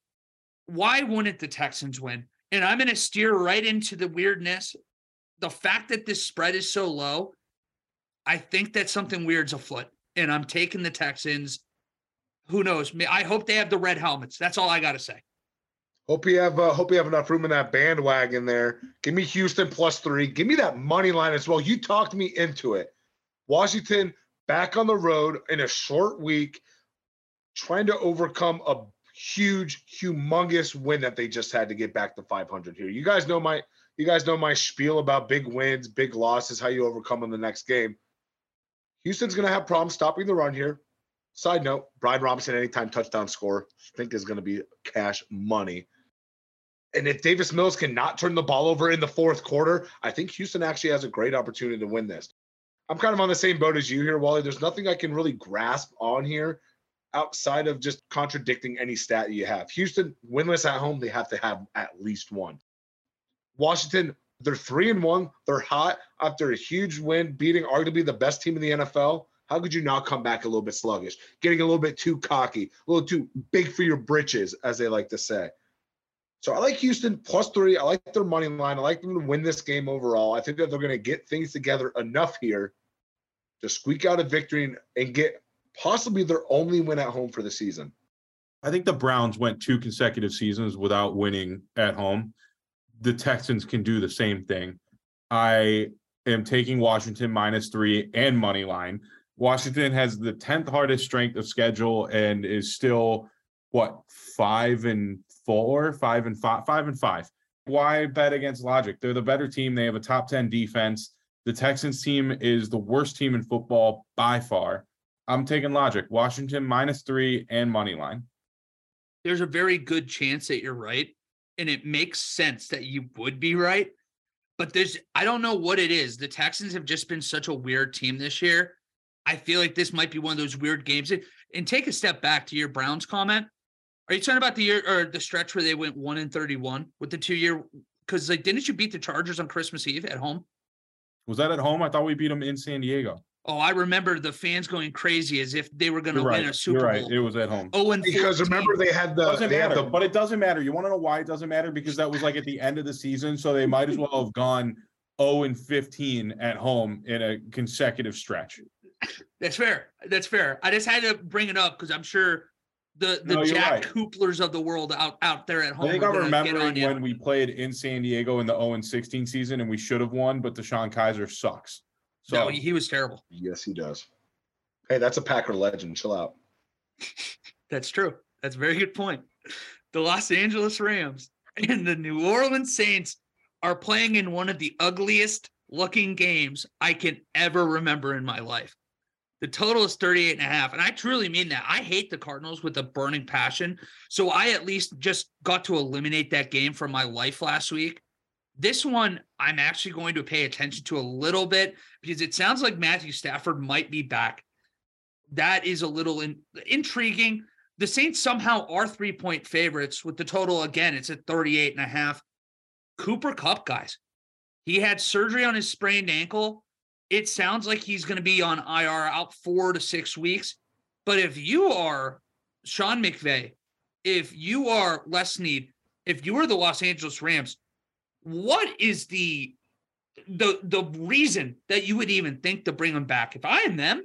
C: Why wouldn't the Texans win? And I'm going to steer right into the weirdness the fact that this spread is so low, I think that something weird's afoot. And I'm taking the Texans. Who knows? I hope they have the red helmets. That's all I got to say.
A: Hope you have uh, hope you have enough room in that bandwagon there. Give me Houston plus three. Give me that money line as well. You talked me into it. Washington back on the road in a short week, trying to overcome a huge, humongous win that they just had to get back to 500 here. You guys know my you guys know my spiel about big wins, big losses, how you overcome in the next game. Houston's going to have problems stopping the run here. Side note, Brian Robinson, anytime touchdown score, I think is going to be cash money. And if Davis Mills cannot turn the ball over in the fourth quarter, I think Houston actually has a great opportunity to win this. I'm kind of on the same boat as you here, Wally. There's nothing I can really grasp on here outside of just contradicting any stat you have. Houston, winless at home, they have to have at least one. Washington, they're three and one. They're hot after a huge win, beating arguably the best team in the NFL. How could you not come back a little bit sluggish, getting a little bit too cocky, a little too big for your britches, as they like to say? So I like Houston plus three. I like their money line. I like them to win this game overall. I think that they're going to get things together enough here to squeak out a victory and, and get possibly their only win at home for the season.
B: I think the Browns went two consecutive seasons without winning at home the Texans can do the same thing. I am taking Washington minus three and money line. Washington has the 10th hardest strength of schedule and is still what five and four, five and five, five and five. Why bet against logic? They're the better team. They have a top 10 defense. The Texans team is the worst team in football by far. I'm taking logic. Washington minus three and money line.
C: There's a very good chance that you're right and it makes sense that you would be right. But there's, I don't know what it is. The Texans have just been such a weird team this year. I feel like this might be one of those weird games. And, take a step back to your Browns comment. Are you talking about the year or the stretch where they went one and thirty-one with the two year? Because like, didn't you beat the Chargers on Christmas Eve at home?
B: Was that at home? I thought we beat them in San Diego.
C: Oh, I remember the fans going crazy as if they were going to win right. a Super You're right. Bowl.
B: It was at home.
C: Oh, and
A: because remember they had the
B: doesn't
A: they
B: matter,
A: the,
B: but it doesn't matter. You want to know why it doesn't matter? Because that was like at the end of the season, so they might as well have gone 0 and 15 at home in a consecutive stretch.
C: That's fair. That's fair. I just had to bring it up because I'm sure the the no, Jack right. Hooplers of the world out out there at home.
B: I think I'm remembering when we played in San Diego in the 0 and 16 season and we should have won, but DeShone Kizer sucks.
C: So no, he was terrible.
A: Yes, he does. Hey, that's a Packer legend. Chill out.
C: that's true. That's a very good point. The Los Angeles Rams and the New Orleans Saints are playing in one of the ugliest looking games I can ever remember in my life. The total is 38 and a half. And I truly mean that. I hate the Cardinals with a burning passion. So I at least just got to eliminate that game from my life last week. This one, I'm actually going to pay attention to a little bit because it sounds like Matthew Stafford might be back that is a little in, intriguing. The Saints somehow are three point favorites with the total again, it's at 38 and a half. Cooper Kupp, guys, he had surgery on his sprained ankle. It sounds like he's going to be on IR out four to six weeks. But if you are Sean McVay, if you are Les Snead, if you are the Los Angeles Rams, what is the the the reason that you would even think to bring him back? If I am them,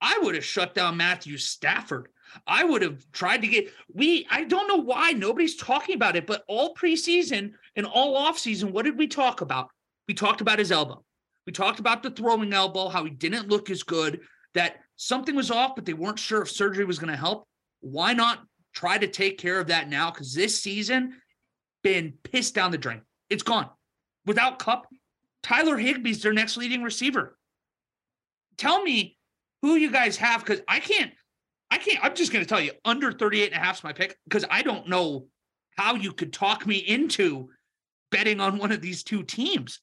C: I would have shut down Matthew Stafford. I would have tried to get we I don't know why nobody's talking about it, but all preseason and all offseason, what did we talk about? We talked about his elbow. We talked about the throwing elbow, how he didn't look as good, that something was off, but they weren't sure if surgery was going to help. Why not try to take care of that now? Because this season been pissed down the drain. It's gone. Without Kupp, Tyler Higbee's their next leading receiver. Tell me who you guys have because I can't, I can't, I'm just going to tell you under 38 and a half is my pick because I don't know how you could talk me into betting on one of these two teams.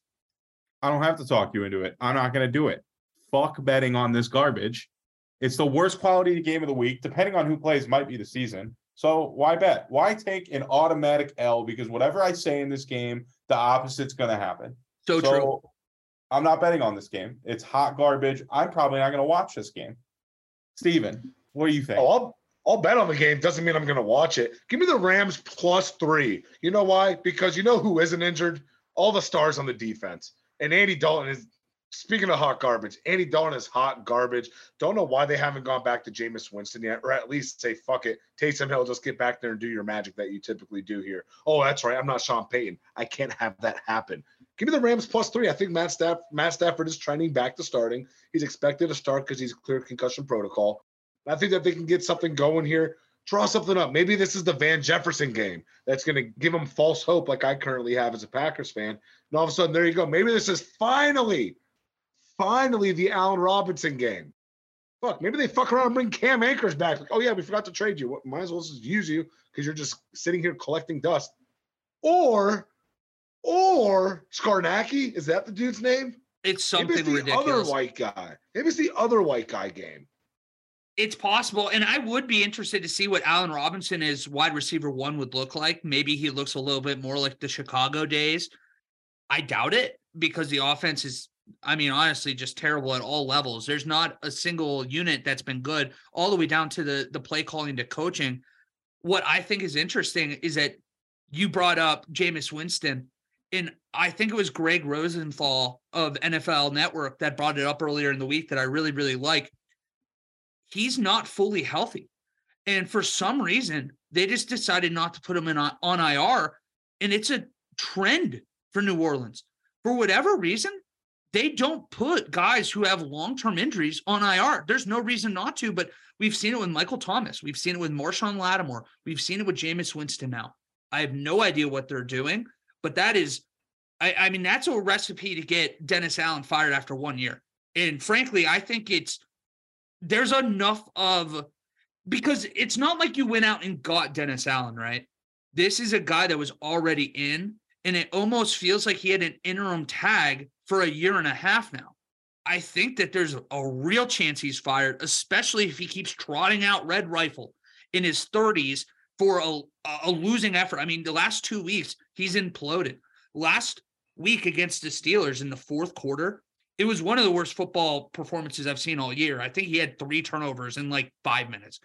B: I don't have to talk you into it. I'm not going to do it. Fuck betting on this garbage. It's the worst quality game of the week, depending on who plays, might be the season. So why bet? Why take an automatic L? Because whatever I say in this game, the opposite's going to happen.
C: So, so true.
B: I'm not betting on this game. It's hot garbage. I'm probably not going to watch this game. Steven, what do you think?
A: Oh, I'll, I'll bet on the game. Doesn't mean I'm going to watch it. Give me the Rams plus three. You know why? Because you know who isn't injured? All the stars on the defense. And Andy Dalton is Speaking of hot garbage, Andy Dalton is hot garbage. Don't know why they haven't gone back to Jameis Winston yet, or at least say, fuck it. Taysom Hill, just get back there and do your magic that you typically do here. Oh, that's right. I'm not Sean Payton. I can't have that happen. Give me the Rams plus three. I think Matt, Staff- Matt Stafford is trending back to starting. He's expected to start because he's clear concussion protocol. I think that they can get something going here. Draw something up. Maybe this is the Van Jefferson game that's going to give them false hope, like I currently have as a Packers fan. And all of a sudden, there you go. Maybe this is finally finally the Allen Robinson game. Fuck, maybe they fuck around and bring Cam Akers back. Like, oh yeah, we forgot to trade you. Might as well just use you because you're just sitting here collecting dust. Or, or Scarnacki, is that the dude's name?
C: It's something maybe it's the
A: ridiculous. other white guy. Maybe it's the other white guy game.
C: It's possible, and I would be interested to see what Allen Robinson as wide receiver one would look like. Maybe he looks a little bit more like the Chicago days. I doubt it because the offense is I mean, honestly, just terrible at all levels. There's not a single unit that's been good, all the way down to the the play calling to coaching. What I think is interesting is that you brought up Jameis Winston, and I think it was Greg Rosenthal of NFL Network that brought it up earlier in the week that I really, really like. He's not fully healthy. And for some reason, they just decided not to put him in uh, on, on IR. And it's a trend for New Orleans. For whatever reason, they don't put guys who have long-term injuries on IR. There's no reason not to, but we've seen it with Michael Thomas. We've seen it with Marshon Lattimore. We've seen it with Jameis Winston now. I have no idea what they're doing, but that is, I, I mean, that's a recipe to get Dennis Allen fired after one year. And frankly, I think it's there's enough of because it's not like you went out and got Dennis Allen, right? This is a guy that was already in, and it almost feels like he had an interim tag for a year and a half now. I think that there's a real chance he's fired, especially if he keeps trotting out Red Rifle in his 30s for a, a losing effort. I mean, the last two weeks, he's imploded. Last week against the Steelers in the fourth quarter, it was one of the worst football performances I've seen all year. I think he had three turnovers in like five minutes,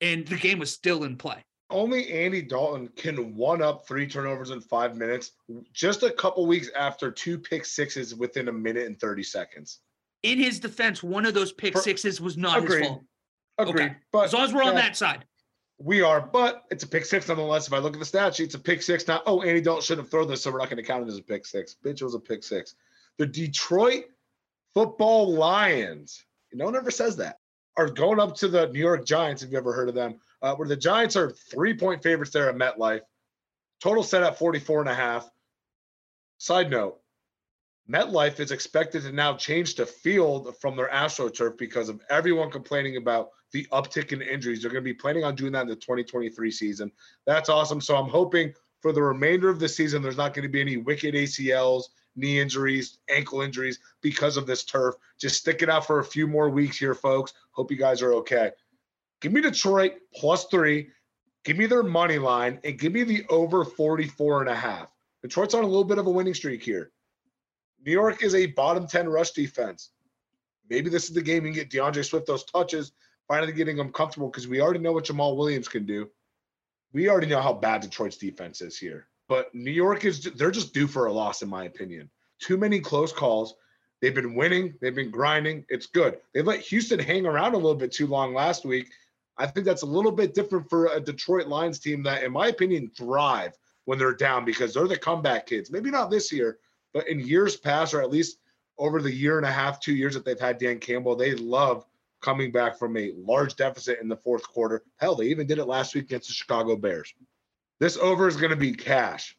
C: and the game was still in play
A: only Andy Dalton can one up three turnovers in five minutes just a couple weeks after two pick sixes within a minute and 30 seconds.
C: In his defense, one of those pick sixes was not agreed, his fault.
A: Agreed. Okay. But
C: as long as we're on that side.
A: We are, but it's a pick six nonetheless. If I look at the stat sheet, it's a pick six. Now, oh, Andy Dalton should have thrown this, so we're not going to count it as a pick six. Bitch, it was a pick six. The Detroit football Lions, no one ever says that, are going up to the New York Giants, Have you ever heard of them, uh, where the Giants are three point favorites there at MetLife. Total set at 44 and a half. Side note, MetLife is expected to now change the field from their AstroTurf because of everyone complaining about the uptick in injuries. They're going to be planning on doing that in the 2023 season. That's awesome. So I'm hoping for the remainder of the season, there's not going to be any wicked ACLs, knee injuries, ankle injuries because of this turf. Just stick it out for a few more weeks here, folks. Hope you guys are okay. Give me Detroit plus three. Give me their money line and give me the over 44 and a half. Detroit's on a little bit of a winning streak here. New York is a bottom 10 rush defense. Maybe this is the game you can get D'Andre Swift those touches. finally getting them comfortable because we already know what Jamaal Williams can do. We already know how bad Detroit's defense is here. But New York is they're just due for a loss, in my opinion. Too many close calls. They've been winning, they've been grinding. It's good. They let Houston hang around a little bit too long last week. I think that's a little bit different for a Detroit Lions team that, in my opinion, thrive when they're down because they're the comeback kids. Maybe not this year, but in years past, or at least over the year and a half, two years that they've had Dan Campbell, they love coming back from a large deficit in the fourth quarter. Hell, they even did it last week against the Chicago Bears. This over is going to be cash.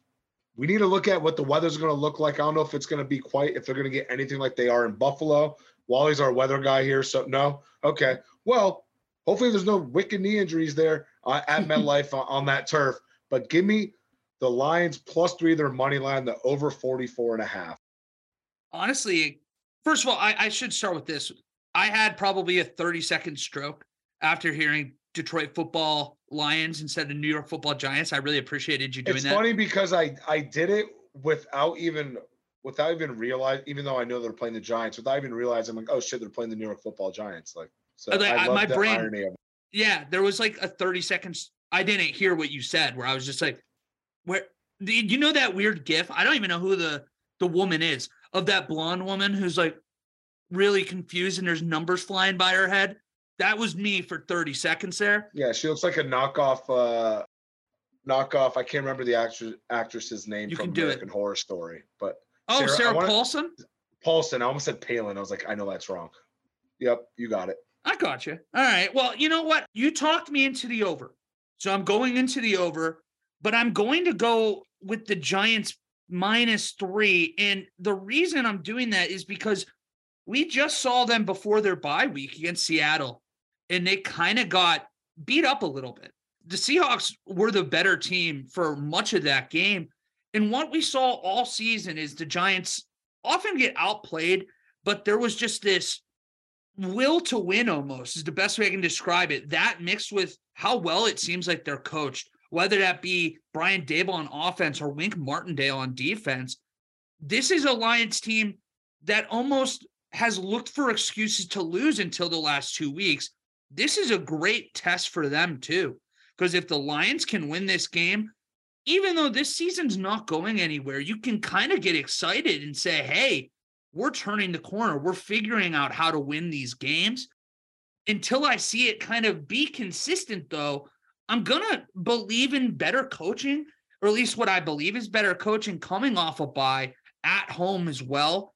A: We need to look at what the weather's going to look like. I don't know if it's going to be quite, if they're going to get anything like they are in Buffalo. Wally's our weather guy here. So, no. Okay. Well, hopefully there's no wicked knee injuries there uh, at MetLife on, that turf. But give me the Lions plus three, their money line, the over 44 and a half.
C: Honestly, first of all, I, I should start with this. I had probably a 30 second stroke after hearing Detroit football Lions instead of New York football Giants. I really appreciated you doing
A: it's
C: that.
A: It's funny because I I did it without even without even realize even though I know they're playing the Giants, without even realizing I'm like, oh shit, they're playing the New York football Giants. Like so I, my brain
C: Yeah, there was like a 30 seconds. I didn't hear what you said where I was just like, where did you know that weird gif? I don't even know who the the woman is of that blonde woman who's like really confused and there's numbers flying by her head. That was me for 30 seconds there.
A: Yeah, she looks like a knockoff uh knockoff. I can't remember the actress actress's name
C: you
A: from
C: can
A: American
C: it.
A: Horror Story, but
C: Oh, Sarah, Sarah wanna, Paulson?
A: Paulson. I almost said Palin. I was like, I know that's wrong. Yep, you got it.
C: I got you. All right. Well, you know what? You talked me into the over. So I'm going into the over, but I'm going to go with the Giants minus three. And the reason I'm doing that is because we just saw them before their bye week against Seattle, and they kind of got beat up a little bit. The Seahawks were the better team for much of that game. And what we saw all season is the Giants often get outplayed, but there was just this will to win almost is the best way I can describe it. That mixed with how well it seems like they're coached, whether that be Brian Daboll on offense or Wink Martindale on defense. This is a Lions team that almost has looked for excuses to lose until the last two weeks. This is a great test for them, too. Because if the Lions can win this game, even though this season's not going anywhere, you can kind of get excited and say, hey, we're turning the corner. We're figuring out how to win these games. Until I see it kind of be consistent, though, I'm going to believe in better coaching, or at least what I believe is better coaching coming off a bye at home as well.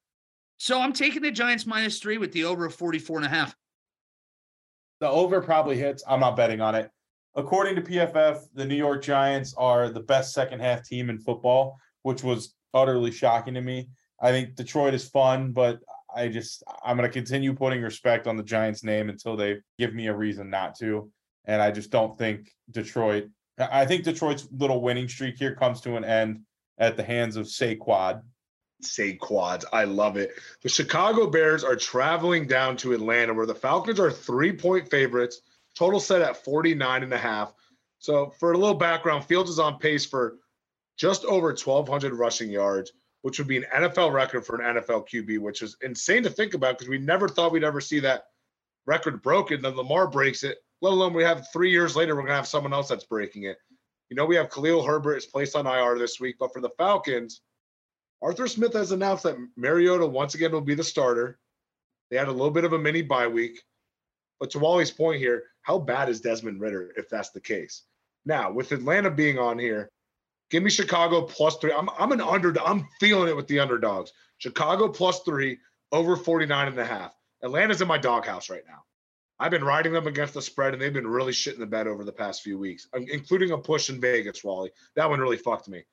C: So I'm taking the Giants minus three with the over of 44 and a half.
B: The over probably hits. I'm not betting on it. According to PFF, the New York Giants are the best second half team in football, which was utterly shocking to me. I think Detroit is fun, but I just I'm going to continue putting respect on the Giants name until they give me a reason not to. And I just don't think Detroit. I think Detroit's little winning streak here comes to an end at the hands of Saquad
A: say quads. I love it. The Chicago Bears are traveling down to Atlanta where the Falcons are three point favorites, total set at 49 and a half. So, for a little background, Fields is on pace for just over 1,200 rushing yards, which would be an NFL record for an NFL QB, which is insane to think about because we never thought we'd ever see that record broken. Then Lamar breaks it, let alone we have three years later, we're going to have someone else that's breaking it. You know, we have Khalil Herbert is placed on IR this week, but for the Falcons, Arthur Smith has announced that Mariota once again will be the starter. They had a little bit of a mini bye week. But to Wally's point here, how bad is Desmond Ridder if that's the case? Now, with Atlanta being on here, give me Chicago plus three. I'm, I'm an under. I'm feeling it with the underdogs. Chicago plus three over 49 and a half. Atlanta's in my doghouse right now. I've been riding them against the spread, and they've been really shitting the bed over the past few weeks, including a push in Vegas, Wally. That one really fucked me.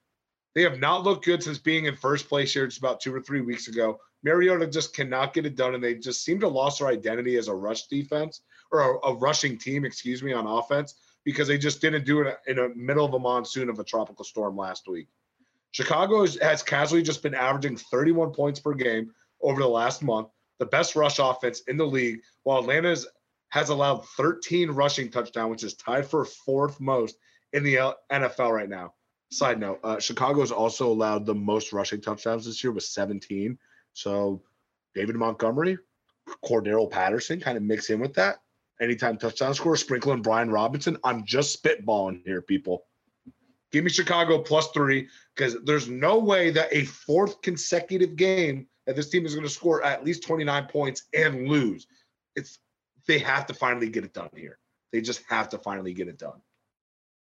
A: They have not looked good since being in first place here just about two or three weeks ago. Mariota just cannot get it done, and they just seem to lost their identity as a rush defense or a, a rushing team, excuse me, on offense because they just didn't do it in the middle of a monsoon of a tropical storm last week. Chicago has casually just been averaging 31 points per game over the last month, the best rush offense in the league, while Atlanta has allowed 13 rushing touchdowns, which is tied for fourth most in the NFL right now. Side note: uh, Chicago's also allowed the most rushing touchdowns this year with 17. So David Montgomery, Cordarrelle Patterson kind of mix in with that, anytime touchdown score, sprinkling Brian Robinson. I'm just spitballing here, people. Give me Chicago plus three because there's no way that a fourth consecutive game that this team is going to score at least 29 points and lose. It's they have to finally get it done here. They just have to finally get it done.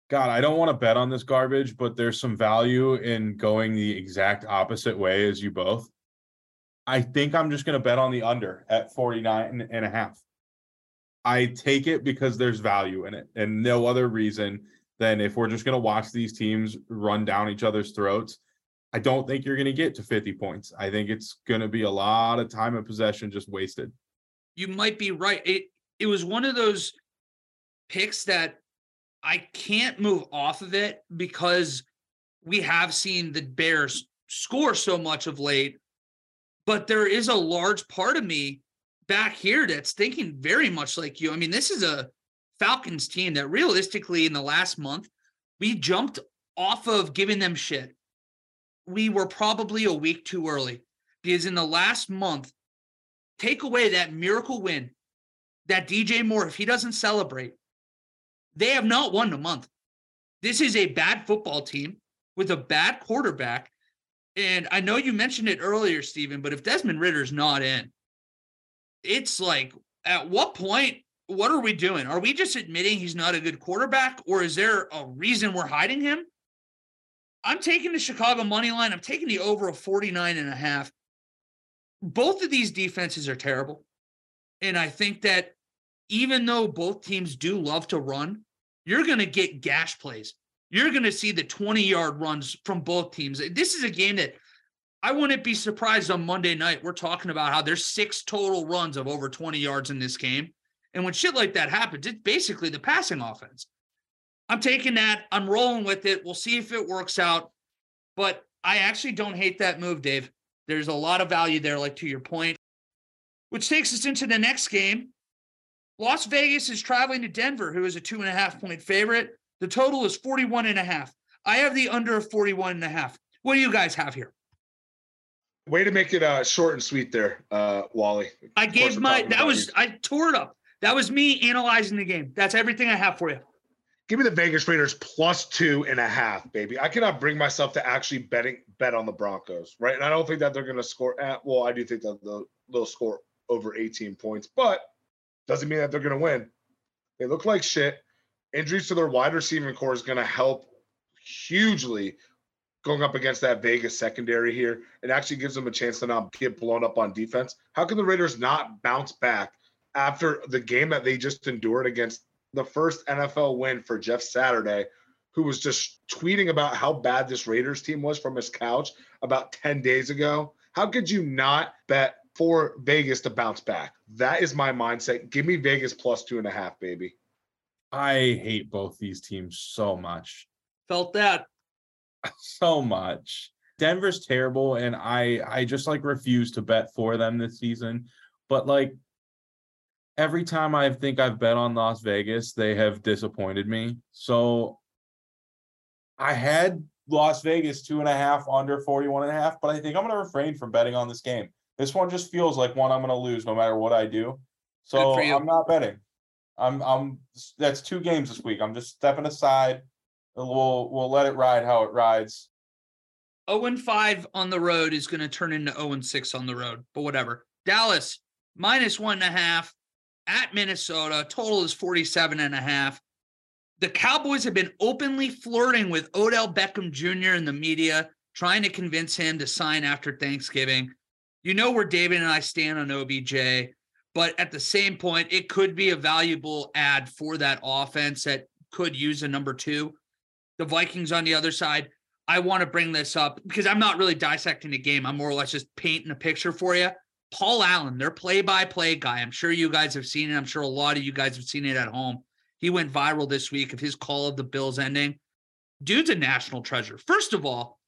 B: God, I don't want to bet on this garbage, but there's some value in going the exact opposite way as you both. I think I'm just going to bet on the under at 49 and a half. I take it because there's value in it and no other reason than if we're just going to watch these teams run down each other's throats. I don't think you're going to get to 50 points. I think it's going to be a lot of time of possession just wasted.
C: You might be right. It it was one of those picks that I can't move off of it because we have seen the Bears score so much of late. But there is a large part of me back here that's thinking very much like you. I mean, this is a Falcons team that realistically in the last month, we jumped off of giving them shit. We were probably a week too early because in the last month, take away that miracle win that DJ Moore, if he doesn't celebrate, they have not won a month. This is a bad football team with a bad quarterback. And I know you mentioned it earlier, Stephen, but if Desmond Ridder's not in, it's like, at what point, what are we doing? Are we just admitting he's not a good quarterback, or is there a reason we're hiding him? I'm taking the Chicago money line. I'm taking the over of 49 and a half. Both of these defenses are terrible. And I think that even though both teams do love to run, you're going to get gash plays. You're going to see the 20 yard runs from both teams. This is a game that I wouldn't be surprised on Monday night. We're talking about how there's six total runs of over 20 yards in this game. And when shit like that happens, it's basically the passing offense. I'm taking that. I'm rolling with it. We'll see if it works out. But I actually don't hate that move, Dave. There's a lot of value there, like to your point, which takes us into the next game. Las Vegas is traveling to Denver, who is a two and a half point favorite. The total is 41 and a half. I have the under of 41 and a half. What do you guys have here?
A: Way to make it uh, short and sweet there, uh, Wally.
C: I gave my that was you. I tore it up. That was me analyzing the game. That's everything I have for you.
A: Give me the Vegas Raiders plus two and a half, baby. I cannot bring myself to actually betting bet on the Broncos, right? And I don't think that they're going to score at. Well, I do think that they'll, they'll score over 18 points, but doesn't mean that they're going to win. They look like shit. Injuries to their wide receiving core is going to help hugely going up against that Vegas secondary here. It actually gives them a chance to not get blown up on defense. How can the Raiders not bounce back after the game that they just endured against the first NFL win for Jeff Saturday, who was just tweeting about how bad this Raiders team was from his couch about 10 days ago? How could you not bet for Vegas to bounce back. That is my mindset. Give me Vegas plus two and a half, baby.
B: I hate both these teams so much.
C: Felt that
B: so much. Denver's terrible, and I I just like refuse to bet for them this season. But like every time I think I've bet on Las Vegas, they have disappointed me. So I had Las Vegas two and a half under 41 and a half, but I think I'm going to refrain from betting on this game. This one just feels like one I'm going to lose no matter what I do. So I'm not betting. I'm I'm that's two games this week. I'm just stepping aside. We'll we'll let it ride how it rides.
C: 0 and 5 on the road is going to turn into 0 and 6 on the road, but whatever. Dallas minus one and a half at Minnesota. Total is 47 and a half. The Cowboys have been openly flirting with Odell Beckham Jr. in the media, trying to convince him to sign after Thanksgiving you know where David and I stand on OBJ, but at the same point, it could be a valuable ad for that offense that could use a number two. The Vikings on the other side. I want to bring this up because I'm not really dissecting the game. I'm more or less just painting a picture for you. Paul Allen, their play by play guy. I'm sure you guys have seen it. I'm sure a lot of you guys have seen it at home. He went viral this week of his call of the Bills ending. Dude's a national treasure. First of all,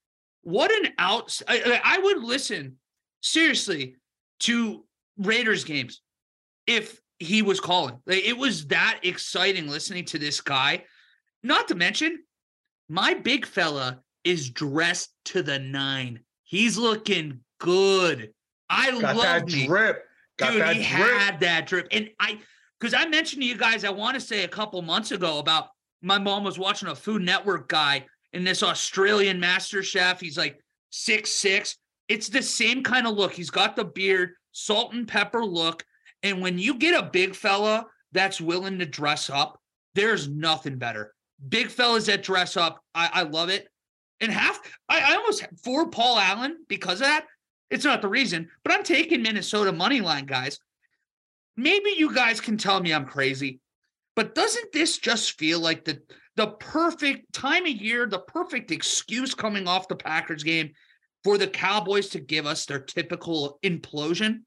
C: what an out. I, I would listen seriously to Raiders games if he was calling. Like, it was that exciting listening to this guy. Not to mention, my big fella is dressed to the nine. He's looking good. I
A: Got
C: love
A: that
C: me.
A: drip. Got
C: Dude,
A: that
C: he
A: drip.
C: had that drip. And I Because I mentioned to you guys, I want to say a couple months ago about my mom was watching a Food Network guy in this Australian master chef. He's like six six. It's the same kind of look. He's got the beard, salt and pepper look. And when you get a big fella that's willing to dress up, there's nothing better. Big fellas that dress up, I, I love it. And half, I, I almost for Paul Allen because of that. It's not the reason, but I'm taking Minnesota money line, guys. Maybe you guys can tell me I'm crazy, but doesn't this just feel like the the perfect time of year, the perfect excuse coming off the Packers game for the Cowboys to give us their typical implosion?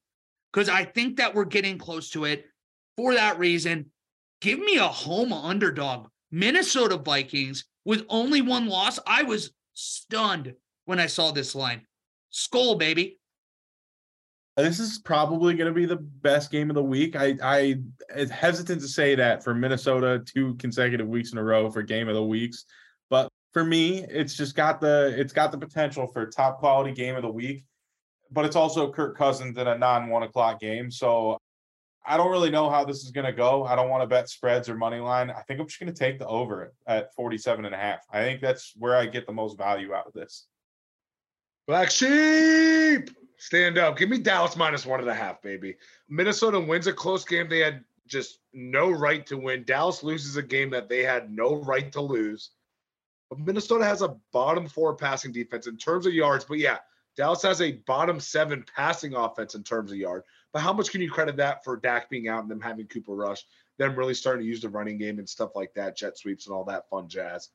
C: Because I think that we're getting close to it. For that reason, give me a home underdog. Minnesota Vikings with only one loss. I was stunned when I saw this line. Skol, baby.
B: This is probably going to be the best game of the week. I I hesitant to say that for Minnesota two consecutive weeks in a row for game of the weeks, but for me, it's just got the it's got the potential for top quality game of the week. But it's also Kirk Cousins in a non one o'clock game, so I don't really know how this is going to go. I don't want to bet spreads or money line. I think I'm just going to take the over at 47 and a half. I think that's where I get the most value out of this.
A: Black sheep, stand up. Give me Dallas minus one and a half, baby. Minnesota wins a close game. They had just no right to win. Dallas loses a game that they had no right to lose. But Minnesota has a bottom four passing defense in terms of yards. But yeah, Dallas has a bottom seven passing offense in terms of yard. But how much can you credit that for Dak being out and them having Cooper Rush, them really starting to use the running game and stuff like that, jet sweeps and all that fun jazz?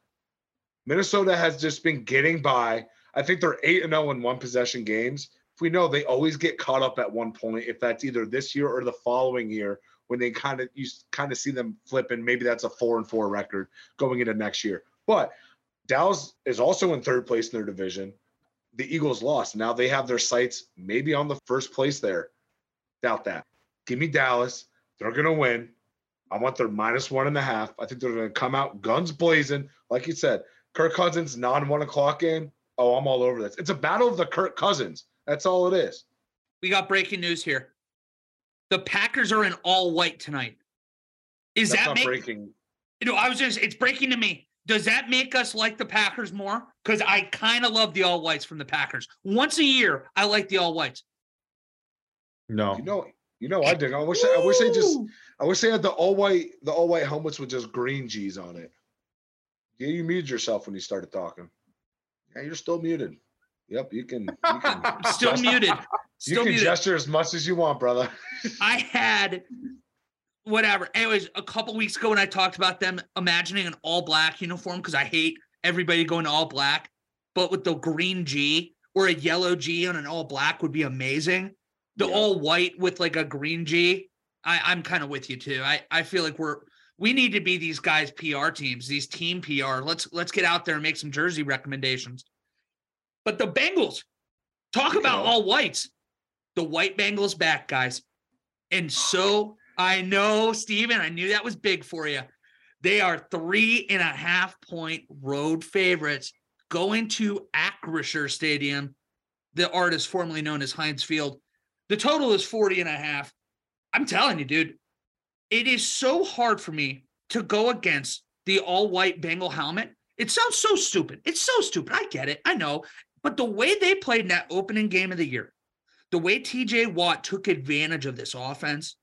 A: Minnesota has just been getting by. I think they're 8 and 0 in one possession games. If we know they always get caught up at one point, if that's either this year or the following year, when they kind of you kind of see them flipping, maybe that's a four and four record going into next year. But Dallas is also in third place in their division. The Eagles lost. Now they have their sights maybe on the first place there. Doubt that. Give me Dallas. They're going to win. I want their minus one and a half. I think they're going to come out guns blazing. Like you said, Kirk Cousins non one o'clock game. Oh, I'm all over this. It's a battle of the Kirk Cousins. That's all it is.
C: We got breaking news here. The Packers are in all white tonight. Is That's that make, breaking? You know, I was just it's breaking to me. Does that make us like the Packers more? Because I kind of love the all whites from the Packers. Once a year, I like the all whites.
B: No.
A: You know, you know I dig. I wish I wish they just I wish they had the all white the all white helmets with just green G's on it. Yeah, you muted yourself when you started talking. Yeah, you're still muted. Yep, you can. You
C: can still muted.
A: Still you can muted. gesture as much as you want, brother.
C: I had whatever. Anyways, a couple weeks ago when I talked about them imagining an all black uniform because I hate everybody going to all black, but with the green G or a yellow G on an all black would be amazing. The yeah. all white with like a green G, I, I'm kind of with you too. I, I feel like we're we need to be these guys PR teams, these team PR. Let's let's get out there and make some jersey recommendations. But the Bengals, talk about all whites. The white Bengals back, guys. And so I know, Steven, I knew that was big for you. They are three and a half point road favorites going to Acrisure Stadium, the artist formerly known as Heinz Field. The total is 40 and a half. I'm telling you, dude, it is so hard for me to go against the all white Bengal helmet. It sounds so stupid. It's so stupid. I get it. I know. But the way they played in that opening game of the year, the way TJ Watt took advantage of this offense,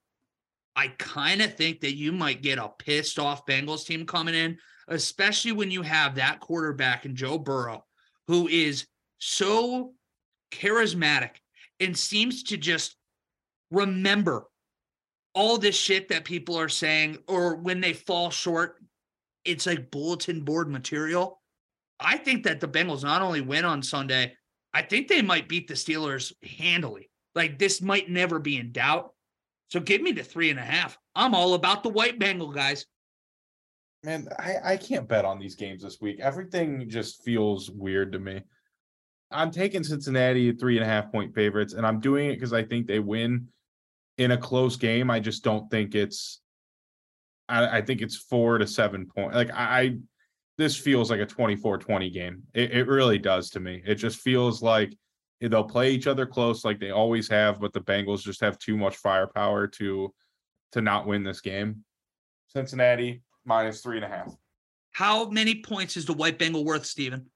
C: I kind of think that you might get a pissed off Bengals team coming in, especially when you have that quarterback in Joe Burrow, who is so charismatic and seems to just remember all this shit that people are saying, or when they fall short, it's like bulletin board material. I think that the Bengals not only win on Sunday, I think they might beat the Steelers handily. Like this might never be in doubt. So give me the three and a half. I'm all about the white Bengal guys.
B: Man, I, I can't bet on these games this week. Everything just feels weird to me. I'm taking Cincinnati three and a half point favorites, and I'm doing it because I think they win in a close game. I just don't think it's. I, I think it's four to seven point. Like I, I this feels like a 24-20 game. It, it really does to me. It just feels like they'll play each other close like they always have, but the Bengals just have too much firepower to to not win this game. Cincinnati minus three and a half.
C: How many points is the white Bengal worth, Steven?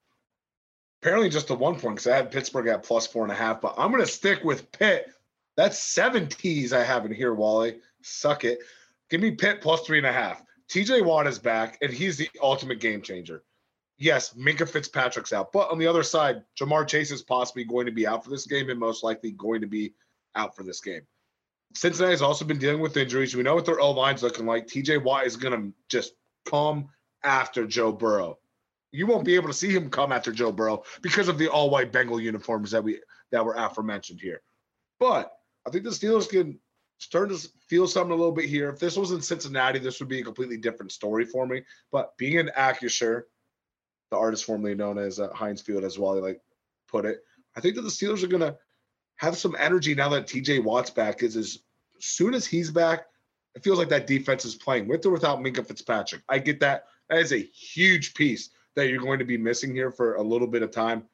A: Apparently just the one point because I had Pittsburgh at plus four and a half, but I'm going to stick with Pitt. That's seven T's I have in here, Wally. Suck it. Give me Pitt plus three and a half. TJ Watt is back, and he's the ultimate game changer. Yes, Minkah Fitzpatrick's out, but on the other side, Ja'Marr Chase is possibly going to be out for this game and most likely going to be out for this game. Cincinnati has also been dealing with injuries. We know what their O line's looking like. TJ Watt is going to just come after Joe Burrow. You won't be able to see him come after Joe Burrow because of the all white Bengal uniforms that we that were aforementioned here. But I think the Steelers can start to feel something a little bit here. If this was in Cincinnati, this would be a completely different story for me. But being an Acrisure, the artist formerly known as uh, Heinz Field, as well, like put it, I think that the Steelers are to have some energy now that TJ Watt's back. Is as soon as he's back, it feels like that defense is playing with or without Minkah Fitzpatrick. I get that. That is a huge piece that you're going to be missing here for a little bit of time.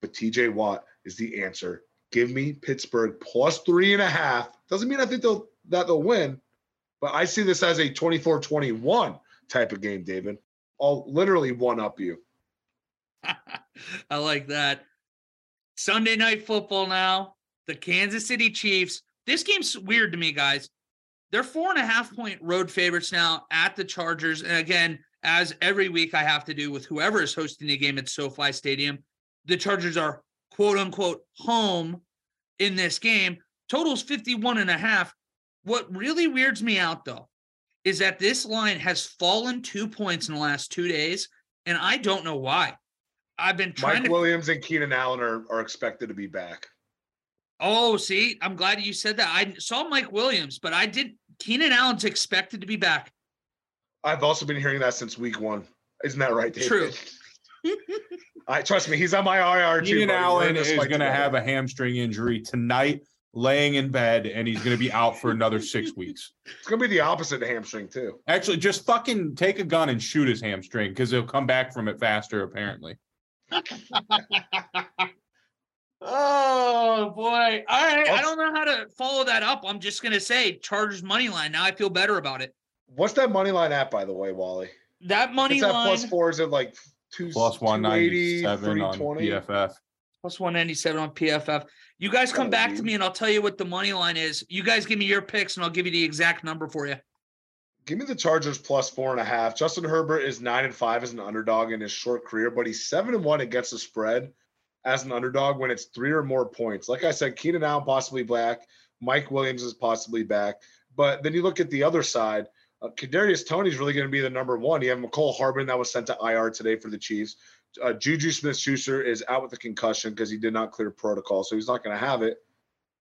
A: But TJ Watt is the answer. Give me Pittsburgh plus three and a half. Doesn't mean I think they'll that they'll win, but I see this as a 24-21 type of game, David. I'll literally one up you.
C: I like that. Sunday night football now. The Kansas City Chiefs. This game's weird to me, guys. They're four and a half point road favorites now at the Chargers. And again, as every week I have to do with whoever is hosting the game at SoFi Stadium, the Chargers are quote unquote home in this game. Totals 51 and a half. What really weirds me out though is that this line has fallen two points in the last two days, and I don't know why. I've been trying
A: Mike
C: to
A: Williams and Keenan Allen are, are expected to be back.
C: Oh, see, I'm glad you said that. I saw Mike Williams, but I did Keenan Allen's expected to be back.
A: I've also been hearing that since week one. Isn't that right, David?
C: True.
A: I trust me, he's on my IR too.
B: Keenan
A: buddy.
B: Allen is going to have a hamstring injury tonight, laying in bed, and he's going to be out for another six weeks.
A: It's gonna be the opposite of hamstring too.
B: Actually, just fucking take a gun and shoot his hamstring because he'll come back from it faster. Apparently,
C: Oh boy. All right. I don't know how to follow that up. I'm just gonna say Chargers money line. Now I feel better about it.
A: What's that money line at, by the way, Wally?
C: That money
A: It's at
C: line
A: plus four. Is it like two
B: plus one ninety seven on PFF.
C: plus 197 on PFF. You guys come
A: Oh,
C: back to me and I'll tell you what the money line is. You guys give me your picks and I'll give you the exact number for you.
A: Give me the Chargers plus four and a half. Justin Herbert is nine and five as an underdog in his short career, but he's seven and one against the spread as an underdog when it's three or more points. Like I said, Keenan Allen possibly back, Mike Williams is possibly back. But then you look at the other side. Uh, Kadarius Toney's really going to be the number one. You have Mecole Hardman that was sent to IR today for the Chiefs. Uh, Juju Smith-Schuster is out with a concussion because he did not clear protocol, so he's not going to have it.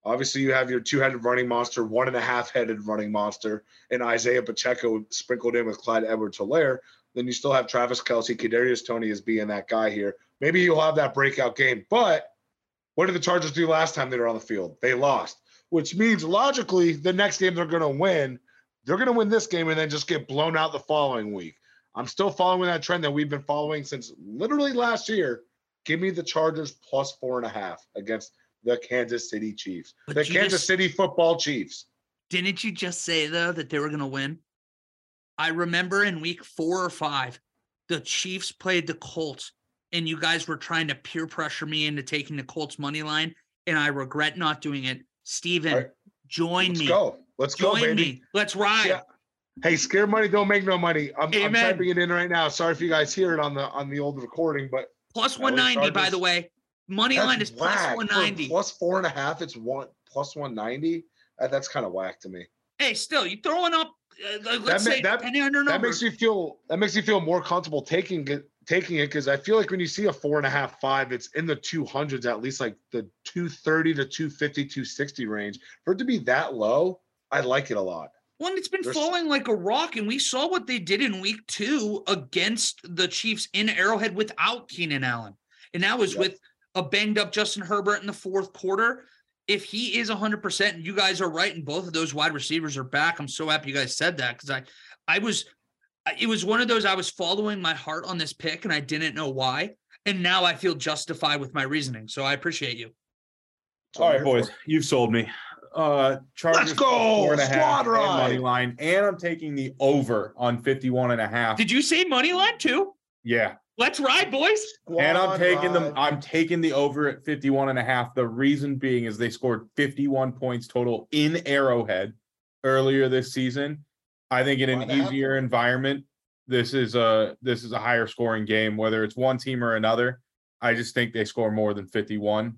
A: Obviously, you have your two-headed running monster, one and a half-headed running monster, and Isaiah Pacheco sprinkled in with Clyde Edwards-Helaire. Then you still have Travis Kelce, Kadarius Toney is being that guy here. Maybe you'll have that breakout game. But what did the Chargers do last time they were on the field? They lost, which means logically the next game they're going to win. They're going to win this game and then just get blown out the following week. I'm still following that trend that we've been following since literally last year. Give me the Chargers plus four and a half against the Kansas City Chiefs,
C: But
A: the Kansas
C: just-
A: City football Chiefs.
C: Didn't you just say though that they were going to win? I remember in week four or five, the Chiefs played the Colts, and you guys were trying to peer pressure me into taking the Colts money line, and I regret not doing it. Steven,
A: right.
C: join
A: Let's
C: me.
A: go. Let's go,
C: Join
A: baby.
C: me. Let's ride.
A: Yeah. Hey, scare money don't make no money. I'm, I'm typing it in right now. Sorry if you guys hear it on the on the old recording, but
C: 190, by the way. Money line is
A: whack.
C: 190.
A: Plus four and a half. It's one plus one ninety. That, that's kind of whack to me.
C: hey, still, you throwing up, uh, like, let's
A: ma-
C: say,
A: that-
C: depending on your
A: That makes me feel that makes me feel more comfortable taking it taking it because I feel like when you see a four and a half five, it's in the two hundreds at least like the 230 to 250, 260 range. For it to be that low, I like it a lot.
C: One, it's been
A: There's-
C: falling like a rock, and we saw what they did in week two against the Chiefs in Arrowhead without Keenan Allen. And that was
A: Yep.
C: with a banged up Justin Herbert in the fourth quarter. If he is 100%, and you guys are right, and both of those wide receivers are back, I'm so happy you guys said that because I, I was, it was one of those I was following my heart on this pick, and I didn't know why. And now I feel justified with my reasoning. So I appreciate you.
A: That's what
B: All
A: I'm
B: right,
A: here
B: boys,
A: for.
B: you've sold me. Uh Chargers
A: Let's go!
B: four and a half
A: Squad
B: and money line, and I'm taking the over on 51 and a half.
C: Did you say money line too?
B: Yeah.
C: Let's ride, boys.
B: and I'm taking them. I'm taking the over at 51 and a half. The reason being is they scored 51 points total in Arrowhead earlier this season. I think in an
A: Why'd happen?
B: easier environment, this is a this is a higher scoring game, whether it's one team or another. I just think they score more than 51.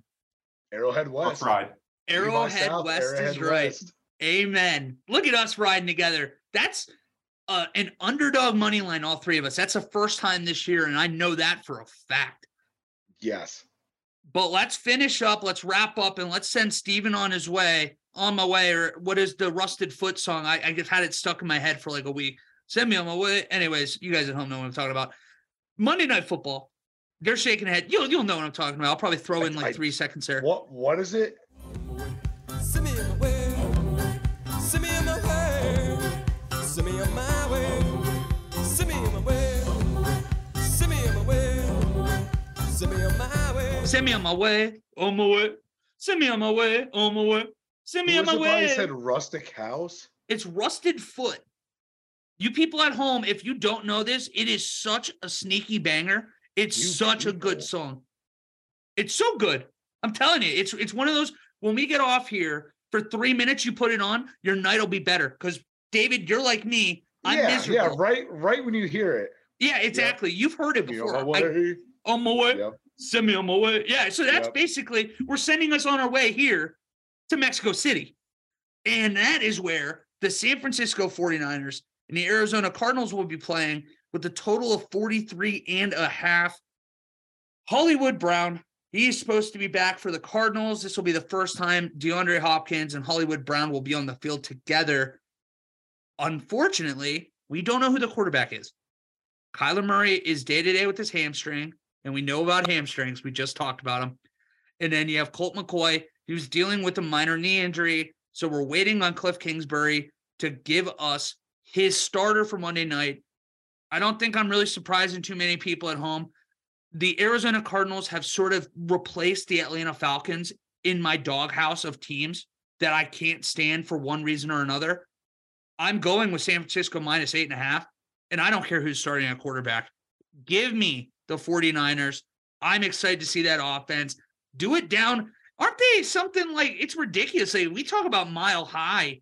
A: Arrowhead West.
B: Pride.
A: Levi
C: Arrowhead
A: South,
C: West is right.
A: West.
C: Amen. Look at us riding together. That's uh, an underdog money line, all three of us. That's the first time this year, and I know that for a fact.
A: Yes.
C: But let's finish up. Let's wrap up, and let's send Steven on his way. On my way, or what is the Rusted Root song? I, I've had it stuck in my head for like a week. Send me on my way. Anyways, you guys at home know what I'm talking about. Monday Night Football. They're shaking their head. You'll you'll know what I'm talking about. I'll probably throw in
A: I-
C: like three seconds there.
A: What what is it?
D: Send me on my way. Send me on my way. Send me on my way. Send me on my way. Send me on my way. On way.
C: Send me on my way. On my way. Send me
A: Who
C: on
A: was
C: my
A: it by? He
C: way.
A: said rustic house.
C: It's Rusted Root. You people at home, if you don't know this, it is such a sneaky banger. It's
A: You
C: such a good song. It's so good. I'm telling you, it's it's one of those when we get off here for three minutes, you put it on, your night will be better. Because David, you're like me. I'm
A: yeah,
C: miserable.
A: yeah, right, right when you hear it.
C: Yeah, exactly. You've heard it
A: You know,
C: before. On my way.
A: Yep.
C: Send me on my way. Yeah. So that's
A: Yep.
C: basically we're sending us on our way here to Mexico City. And that is where the San Francisco 49ers and the Arizona Cardinals will be playing with a total of 43 and a half. Hollywood Brown, he's supposed to be back for the Cardinals. This will be the first time DeAndre Hopkins and Hollywood Brown will be on the field together. Unfortunately, we don't know who the quarterback is. Kyler Murray is day to day with his hamstring, and we know about hamstrings. We just talked about him. And then you have Colt McCoy, who's dealing with a minor knee injury. So we're waiting on Cliff Kingsbury to give us his starter for Monday night. I don't think I'm really surprising too many people at home. The Arizona Cardinals have sort of replaced the Atlanta Falcons in my doghouse of teams that I can't stand for one reason or another. I'm going with San Francisco minus eight and a half, and I don't care who's starting at quarterback. Give me the 49ers. I'm excited to see that offense. Do it down. Aren't they something like it's ridiculous? Like, we talk about mile high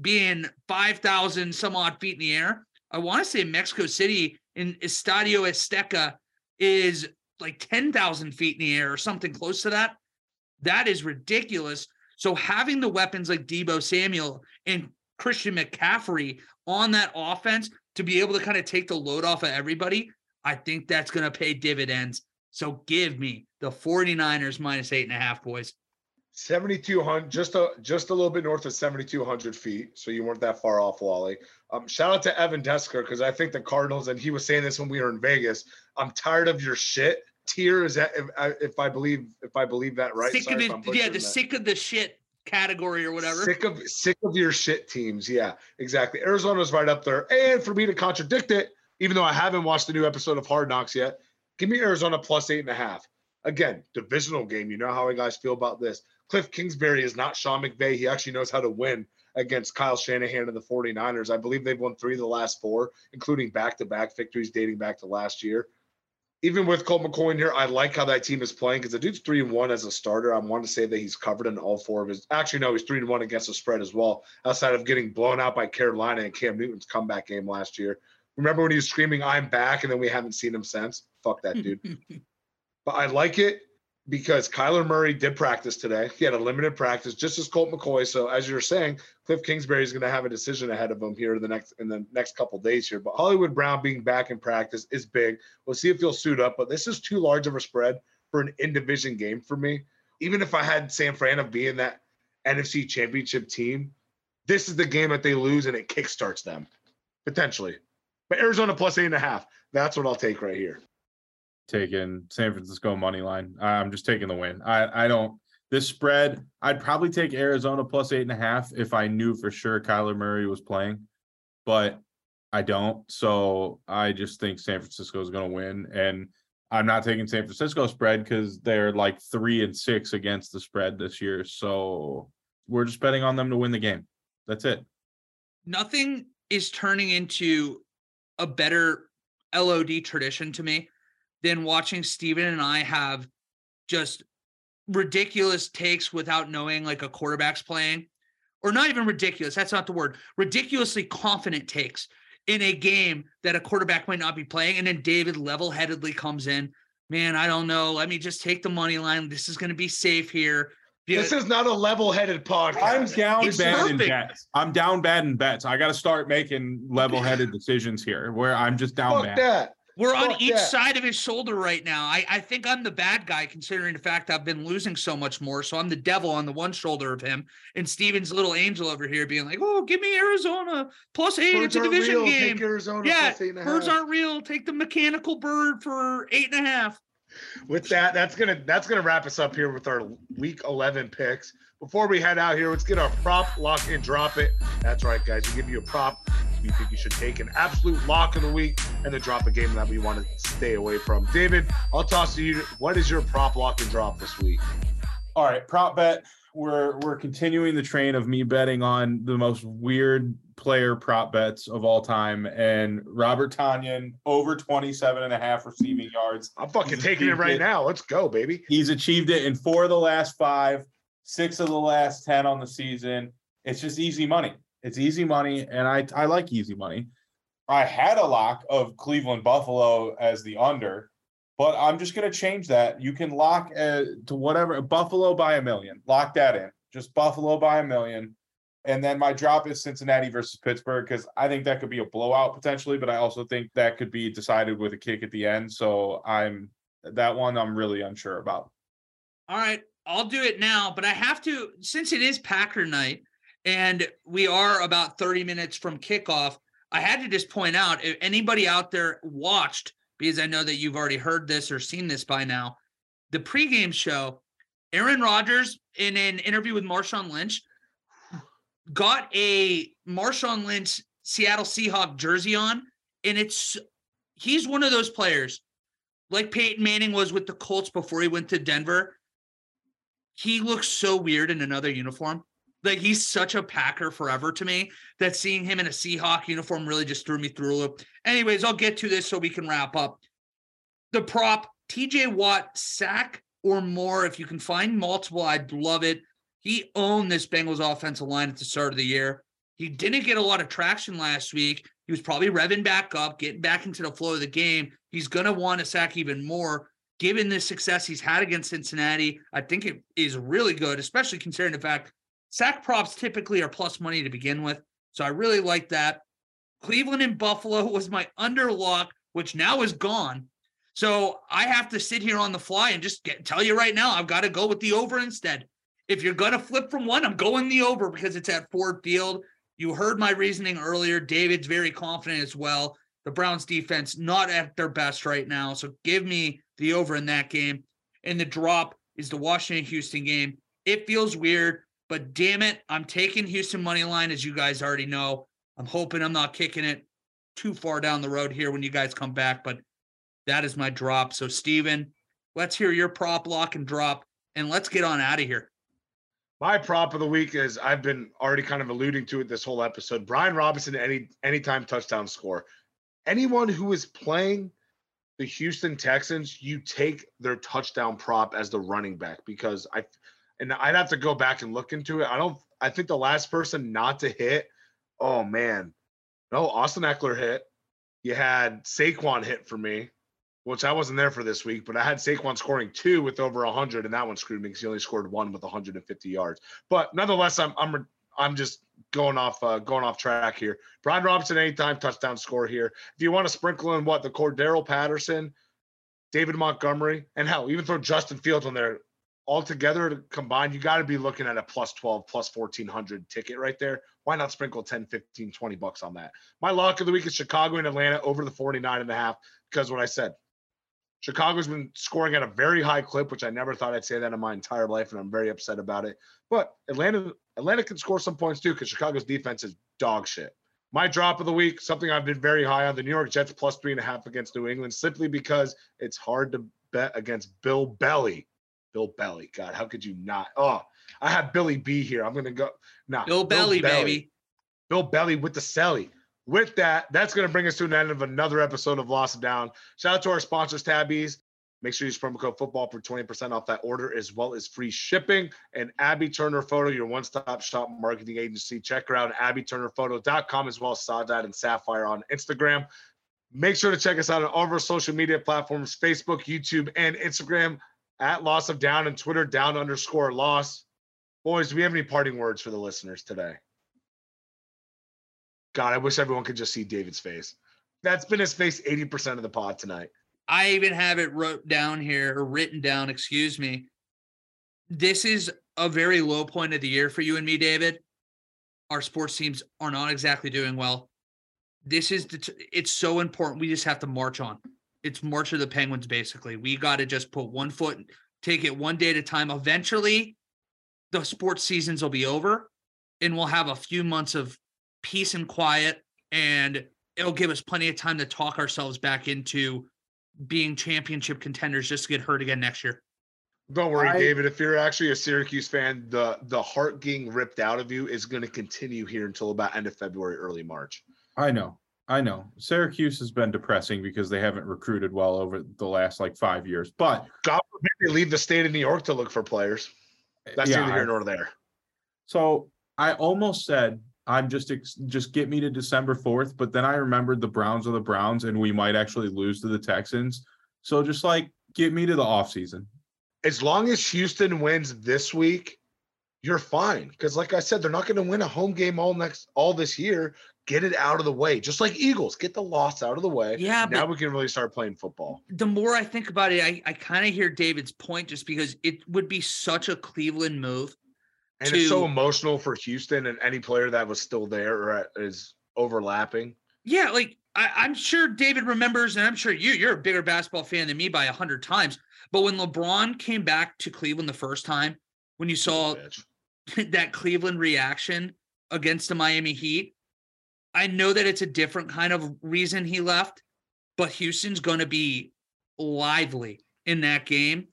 C: being 5,000 some odd feet in the air. I want to say Mexico City in Estadio Azteca is like 10,000 feet in the air or something close to that. That is ridiculous. So having the weapons like Deebo Samuel and Christian McCaffrey on that offense to be able to kind of take the load off of everybody, I think that's going to pay dividends. So give me the 49ers minus eight and a half, boys.
A: 7,200, just a just a little bit north of 7,200 feet. So you weren't that far off, Wally. Um, shout out to Evan Desker because I think the Cardinals, and he was saying this when we were in Vegas. I'm tired of your shit. Tier is that if I, if I believe if I believe that right? Sorry
C: of
A: if I'm.
C: Yeah, the
A: that.
C: sick of the shit category or whatever.
A: Sick of sick of your shit teams. Yeah, exactly. Arizona's right up there. And for me to contradict it, even though I haven't watched the new episode of Hard Knocks yet, give me Arizona plus eight and a half. Again, divisional game. You know how I guys feel about this. Cliff Kingsbury is not Sean McVay. He actually knows how to win against Kyle Shanahan and the 49ers. I believe they've won three of the last four, including back-to-back victories dating back to last year. Even with Colt McCoy in here, I like how that team is playing because the dude's three and one as a starter. I want to say that he's covered in all four of his. Actually, no, he's three and one against the spread as well. Outside of getting blown out by Carolina and Cam Newton's comeback game last year. Remember when he was screaming, "I'm back," and then we haven't seen him since. Fuck that dude. but I like it because Kyler Murray did practice today. He had a limited practice, just as Colt McCoy. So as you're saying, Cliff Kingsbury is going to have a decision ahead of him here in the next in the next couple days here. But Hollywood Brown being back in practice is big. We'll see if he'll suit up. But this is too large of a spread for an in division game for me. Even if I had San Fran of being that NFC Championship team, this is the game that they lose and it kickstarts them potentially. But Arizona plus eight and a half. That's what I'll take right here.
B: Taking San Francisco money line. I'm just taking the win. I I don't this spread. I'd probably take Arizona plus eight and a half if I knew for sure Kyler Murray was playing, but I don't. So I just think San Francisco is going to win, and I'm not taking San Francisco spread because they're like three and six against the spread this year. So we're just betting on them to win the game. That's it.
C: Nothing is turning into a better LOD tradition to me than watching Steven and I have just ridiculous takes without knowing like a quarterback's playing, or not even ridiculous. That's not the word. Ridiculously confident takes in a game that a quarterback might not be playing. And then David level headedly comes in. Man, I don't know. Let me just take the money line. This is going to be safe here.
A: This is not a level-headed podcast.
B: I'm down
C: It's
B: bad in bets. I'm down bad in bets. I got to start making level-headed decisions here, where I'm just down
A: Fuck
B: bad.
A: that.
C: We're on each
A: that.
C: side of his shoulder right now. I, I think I'm the bad guy considering the fact I've been losing so much more. So I'm the devil on the one shoulder of him, and Steven's little angel over here being like, "Oh, give me Arizona plus eight.
A: Birds
C: it's a division
A: real.
C: game.
A: Take Arizona
C: Yeah,
A: plus eight and a
C: birds aren't real. Take the mechanical bird for eight and a half."
A: With that, that's gonna that's gonna wrap us up here with our week 11 picks. Before we head out here, let's get our prop lock and drop it. That's right, guys. We give you a prop we think you should take an absolute lock of the week, and then drop a game that we want to stay away from. David, I'll toss to you. What is your prop lock and drop this week?
B: All right, prop bet. We're we're continuing the train of me betting on the most weird player prop bets of all time and Robert Tonyan over 27 and a half receiving yards.
A: I'm fucking
B: He's
A: taking it right
B: it.
A: now. Let's go, baby.
B: He's achieved it in four of the last five, six of the last 10 on the season. It's just easy money. It's easy money, and I I like easy money. I had a lock of Cleveland Buffalo as the under, but I'm just going to change that. You can lock uh, to whatever Buffalo by a million. Lock that in. Just Buffalo by a million. And then my drop is Cincinnati versus Pittsburgh because I think that could be a blowout potentially, but I also think that could be decided with a kick at the end. So I'm that one I'm really unsure about.
C: All right, I'll do it now, but I have to since it is Packer night and we are about 30 minutes from kickoff. I had to just point out if anybody out there watched, because I know that you've already heard this or seen this by now, the pregame show, Aaron Rodgers in an interview with Marshawn Lynch got a Marshawn Lynch Seattle Seahawk jersey on, and it's he's one of those players like Peyton Manning was with the Colts before he went to Denver. He looks so weird in another uniform. Like he's such a Packer forever to me that seeing him in a Seahawk uniform really just threw me through a loop. Anyways, I'll get to this so we can wrap up. The prop TJ Watt sack or more. If you can find multiple, I'd love it. He owned this Bengals offensive line at the start of the year. He didn't get a lot of traction last week. He was probably revving back up, getting back into the flow of the game. He's going to want to sack even more. Given the success he's had against Cincinnati, I think it is really good, especially considering the fact sack props typically are plus money to begin with. So I really like that. Cleveland and Buffalo was my underlock, which now is gone. So I have to sit here on the fly and just get, tell you right now, I've got to go with the over instead. If you're going to flip from one, I'm going the over because it's at Ford Field. You heard my reasoning earlier. David's very confident as well. The Browns defense not at their best right now. So give me the over in that game. And the drop is the Washington Houston game. It feels weird, but damn it, I'm taking Houston money line as you guys already know. I'm hoping I'm not kicking it too far down the road here when you guys come back, but that is my drop. So Steven, let's hear your prop lock and drop and let's get on out of here.
A: My prop of the week is I've been already kind of alluding to it this whole episode. Brian Robinson, any anytime touchdown score. Anyone who is playing the Houston Texans, you take their touchdown prop as the running back because I and I'd have to go back and look into it. I don't I think the last person not to hit, oh man. No, Austin Ekeler hit. You had Saquon hit for me, which I wasn't there for this week, but I had Saquon scoring two with over 100, and that one screwed me because he only scored one with 150 yards. But nonetheless, I'm I'm I'm just going off uh, going off track here. Brian Robinson, anytime touchdown score here. If you want to sprinkle in what the Cordarrelle Patterson, David Montgomery, and hell, even throw Justin Fields on there, all together combined, you got to be looking at a plus 12, plus 1400 ticket right there. Why not sprinkle 10, 15, 20 bucks on that? My lock of the week is Chicago and Atlanta over the 49 and a half because what I said, Chicago's been scoring at a very high clip, which I never thought I'd say that in my entire life, and I'm very upset about it. But Atlanta, Atlanta can score some points too because Chicago's defense is dog shit. My drop of the week, something I've been very high on, the New York Jets plus three and a half against New England, simply because it's hard to bet against Bill Belly Bill Belly. God, how could you not? Oh, I have Billy B here. I'm gonna go. Nah,
C: Bill Belly, baby.
A: Bill Belly with the celly. With that, that's going to bring us to an end of another episode of Loss of Down. Shout out to our sponsors, Tabbies. Make sure you use promo code football for 20% off that order as well as free shipping. And Abby Turner Photo, your one stop shop marketing agency. Check her out at abbyturnerphoto.com as well as Saudade and Sapphire on Instagram. Make sure to check us out on all of our social media platforms Facebook, YouTube, and Instagram at Loss of Down and Twitter down underscore loss. Boys, do we have any parting words for the listeners today? God, I wish everyone could just see David's face. That's been his face 80% of the pod tonight.
C: I even have it wrote down here or written down, excuse me. This is a very low point of the year for you and me, David. Our sports teams are not exactly doing well. This is the t- it's so important. We just have to march on. It's march of the penguins, basically. We got to just put one foot, take it one day at a time. Eventually, the sports seasons will be over and we'll have a few months of peace and quiet and it'll give us plenty of time to talk ourselves back into being championship contenders just to get hurt again next year.
A: Don't worry,
B: I-
A: David. If you're actually a Syracuse fan, the the heart getting ripped out of you is going to continue here until about end of February, early March.
B: I know. I know. Syracuse has been depressing because they haven't recruited well over the last like five years. But
A: God forbid they leave the state of New York to look for players. That's
B: yeah,
A: neither
B: I-
A: here nor there.
B: So I almost said I'm just ex- just get me to December 4th, but then I remembered the Browns are the Browns and we might actually lose to the Texans. So just like get me to the offseason.
A: As long as Houston wins this week, you're fine. Because like I said, they're not going to win a home game all next all this year. Get it out of the way, just like Eagles. Get the loss out of the way.
C: Yeah,
A: now
C: but
A: we can really start playing football.
C: the more I think about it, I, I kind of hear David's point just because it would be such a Cleveland move.
A: And it's so emotional for Houston and any player that was still there or is overlapping.
C: Yeah, like I, I'm sure David remembers, and I'm sure you you're a bigger basketball fan than me by a hundred times. But when LeBron came back to Cleveland the first time, when you saw that Cleveland reaction against the Miami Heat, I know that it's a different kind of reason he left, but Houston's going to be lively in that game.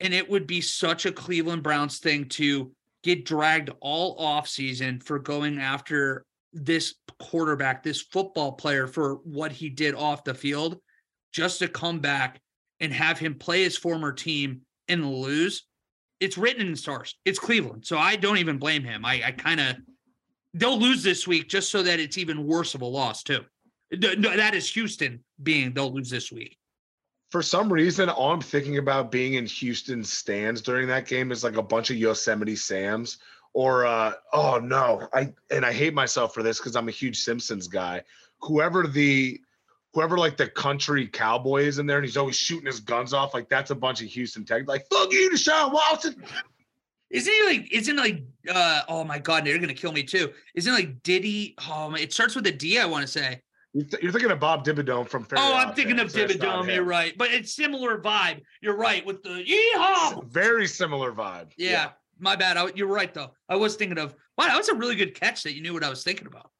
C: And it would be such a Cleveland Browns thing to get dragged all off season for going after this quarterback, this football player for what he did off the field, just to come back and have him play his former team and lose. It's written in stars. It's Cleveland. So I don't even blame him. I, I kind of they'll lose this week just so that it's even worse of a loss, too. No, that is Houston being they'll lose this week.
A: For some reason, all I'm thinking about being in Houston stands during that game is like a bunch of Yosemite Sams or uh oh no, I and I hate myself for this because I'm a huge Simpsons guy. Whoever the whoever like the country cowboy is in there and he's always shooting his guns off, like that's a bunch of Houston Tech. Like, fuck you, Deshaun Watson.
C: Isn't he like, isn't like, uh, oh my God, they're going to kill me too. Isn't like Diddy? Oh, man, it starts with a D, I want to say.
A: You're, th- you're thinking of Bob Dimmadome from Fairly
C: oh, I'm thinking of
A: Parents. That's not
C: Dimmadome. You're right. But it's similar vibe. You're right with the yeehaw.
A: Very similar vibe.
C: Yeah, my bad. I, you're right, though. I was thinking of, wow, that was a really good catch that you knew what I was thinking about.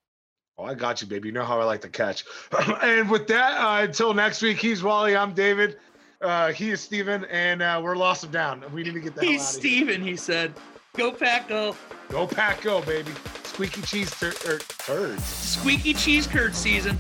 A: Oh, I got you, baby. You know how I like to catch. and with that, uh, until next week, he's Wally. I'm David. Uh, he is Steven, and uh, we're lost him down. We need to get hell
C: He's
A: out of here.
C: Steven, he said. Go pack, go.
A: Go pack, go, baby. Squeaky cheese tur- er, turds.
C: Squeaky cheese curd season.